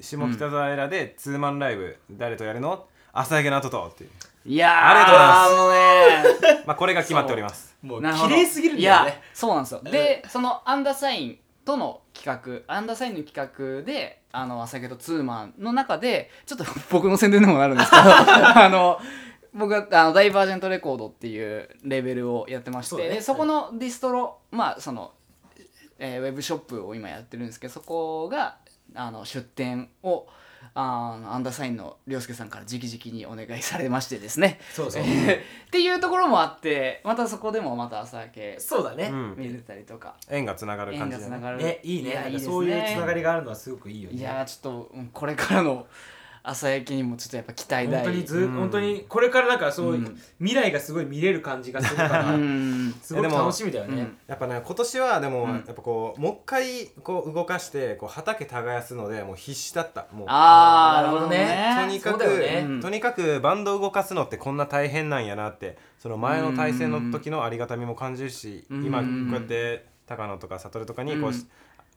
下北沢エラでツーマンライブ誰とやるの？朝焼けの後とっていう。いやーありがとうございます。もうね。まあこれが決まっております。もう綺麗すぎるんだいやよねそうなんですよ。でそのアンダーサインとの企画アンダーサインの企画であの朝けとツーマンの中でちょっと 僕の宣伝でもなるんですけど あの僕はあのダイバージェントレコードっていうレベルをやってましてそね。でそこのディストロまあその、えーウェブショップを今やってるんですけどそこがあの出店をあのアンダーサインの涼介さんから直々にお願いされましてですね。そうそう。っていうところもあってまたそこでもまた朝焼けそうだね、うん見れたりとか。縁がつながる縁感じがつながる。ねいいね。やなんかそういうつながりがあるのはすごくいいよね。いやーちょっとうんこれからの朝焼けにもちょっとやっぱ期待大。本当にず、うん。本当にこれからなんかそういう、うん。未来がすごい見れる感じがするから、うん。すごく楽しみだよね、うん。やっぱね今年はでも、うん。やっぱこうもう一回こう動かしてこう畑耕すのでもう必死だった。もうあーなるほどね。とにかく、ね。うん。とにかくバンド動かすのってこんな大変なんやなってその前の対戦の時のありがたみも感じるし、うん。今こうやって高野とか悟とかにこう、うん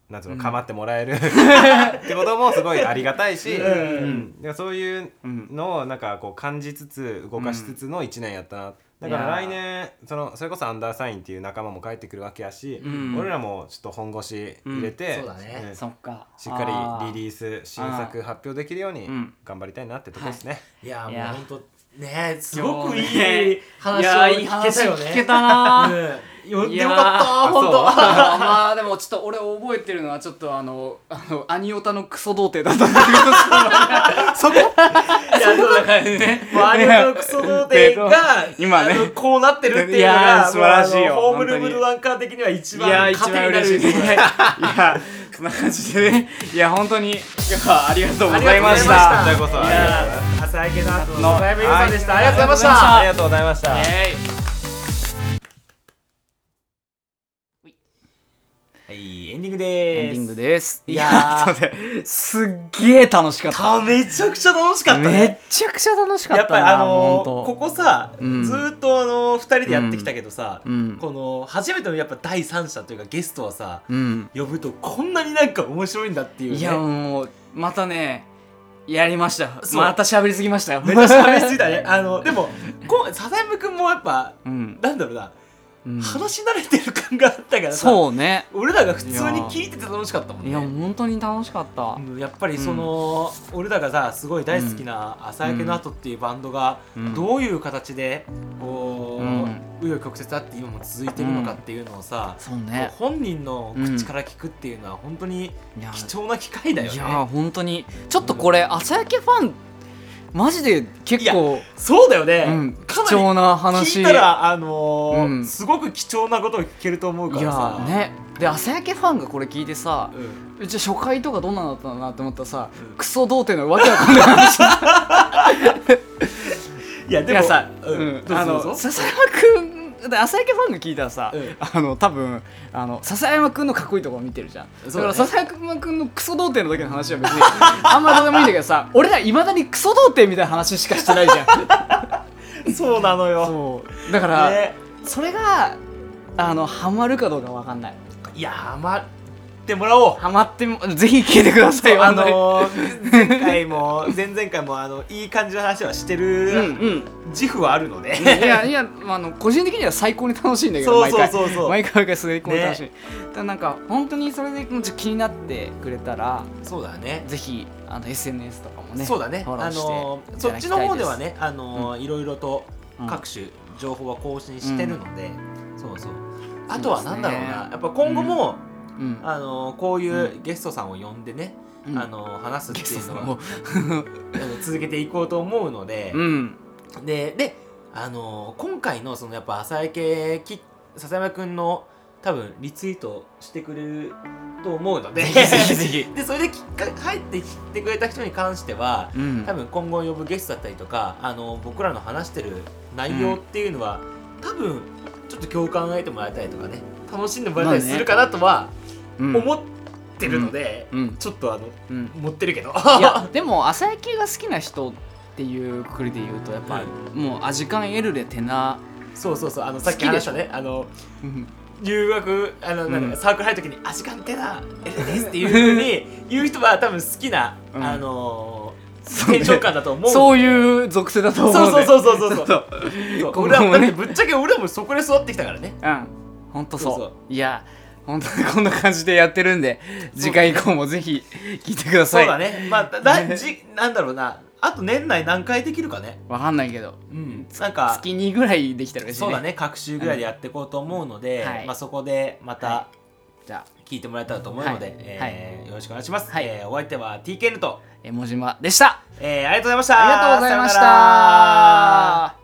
なんつうの構ってもらえる、ってこともすごいありがたいし、ん。うん。でそういううん。のをなんかこう感じつつ動かしつつの1年やったな、だから来年そのそれこそアンダーサインっていう仲間も帰ってくるわけやし、うん俺らもちょっと本腰入れて、うん。そうだね。うん。そっか。しっかりリリース新作発表できるようにうん。頑張りたいなってとこですね。い。やもう本当ねすごくいい話を聞け話たよね。聞けたな よよかった本当。まあでもちょっと俺覚えてるのはちょっとあのあのアニオタのクソ童貞だったんだけどそこ いやそうだからね。もうアニメのクソ童貞が今ね。こうなってるっていうのがー素晴らしいよホームルームドランカー的には一い番や一番嬉しいですね。いやそんな感じでね。いや本当に。今日はありがとうございましありがとうございました。たこちらこそいやー朝焼けの後のありがとうございました。あありがとうございましたはいエンディングいでエンディングです。いやー。すっげえ楽しかった。ためちゃくちゃ楽しかったね。めっちゃくちゃ楽しかったやっぱりあの本ーこ当こさ、うん。ずーっとあのー、2人でやってきたけどさ、うん。この初めてのやっぱ第三者というかゲストはさうん。呼ぶとこんなになんか面白いんだっていうね。いやもうまたねやりました。また喋りすぎましたよ。めっちゃ喋りすぎたね。あのでもこ笹山君もやっぱうん、なんだろうな、うん話し慣れてる感があったからさそうね。俺らが普通に聞いてて楽しかったもんね。いや本当に楽しかった。うんやっぱりその、俺らがさすごい大好きな「朝焼けの後」っていうバンドがうん。どういう形でこううん。紆余曲折あって今も続いてるのかっていうのをさ、そうね。本人の口から聞くっていうのは本当にいや貴重な機会だよね。いや本当に。ちょっとこれ朝焼けファンマジで結構そうだよね、うん、か貴重なな話。り聞いたら、あのーうん。すごく貴重なことを聞けると思うかいらさ。やね。で朝焼けファンがこれ聞いてさうん。じゃあ初回とかどんなのだったのかなって思ったらさ、うん。クソ童貞のわけわかんない話。いやでもさ、ううん。あの笹山く朝焼けファンが聞いたらさ、うん。あの多分あの笹山くんのかっこいいところ見てるじゃん。だから笹山くんのクソ童貞の時の話は別に あんまどうでもいいんだけどさ俺らいまだにクソ童貞みたいな話しかしてないじゃん。そうなのよ。だから、ね。それがあのハマるかどうかわかんない。いやー待ってもらおう。ハマってもぜひ聞いてくださいよあのー、前回も前々回も あのいい感じの話はしてうんる自負はあるので、うん。いやいやあの個人的には最高に楽しいんだけど毎回そうそうそう。毎回。毎回最高に楽しい、ただなんか本当にそれでちょっと気になってくれたらそうだね。ぜひあの SNS とかもねそうだね。あのーそっちの方ではねあのーいろいろとうん。各種情報は更新してるので、そうそう。あとはなんだろうな。やっぱ今後も、うんあのーこういうゲストさんを呼んでね、うん。あのー話すっていうのはも。あの続けていこうと思うので、うん。でであのー今回のそのやっぱ朝焼けき笹山くんの多分リツイートしてくれると思うので でそれできっか入ってきてくれた人に関してはうん。多分今後呼ぶゲストだったりとかあの僕らの話してる内容っていうのは、多分ちょっと共感を得てもらえたりとかね楽しんでもらえたりするかなとはうん思ってるので、うん。ちょっとあのうん。持ってるけど。いや でも朝焼けが好きな人っていうくくりで言うとやっぱ、もうアジカンエルレテナそうそうそうあのさっき話したねあのうん。留学あのなんうん。かサークル入る時に「足間手だエレです」っていうふうに言う人は多分好きな、うん。あのテンション感だと思うそうういう属性だと思うそうそううそうそうそう。そうそう。そう今後も俺はねぶっちゃけ俺らもそこで育ってきたからね。うん。本当そう。そうそう。いや本当にこんな感じでやってるんで次回以降もぜひ聞いてください。そうだね。まあだじなんだろうな。あと年内何回できるかね。わかんないけど。うん。なんか月2ぐらいできたら嬉しい、ね、そうだね。各週ぐらいでやっていこうと思うので、はい。まあ、そこでまたはじゃあ。聞いてもらえたらと思うので、はい。えーよろしくお願いします、はい。えーお相手は TKN と、えもじまでした。えーありがとうございました。ありがとうございました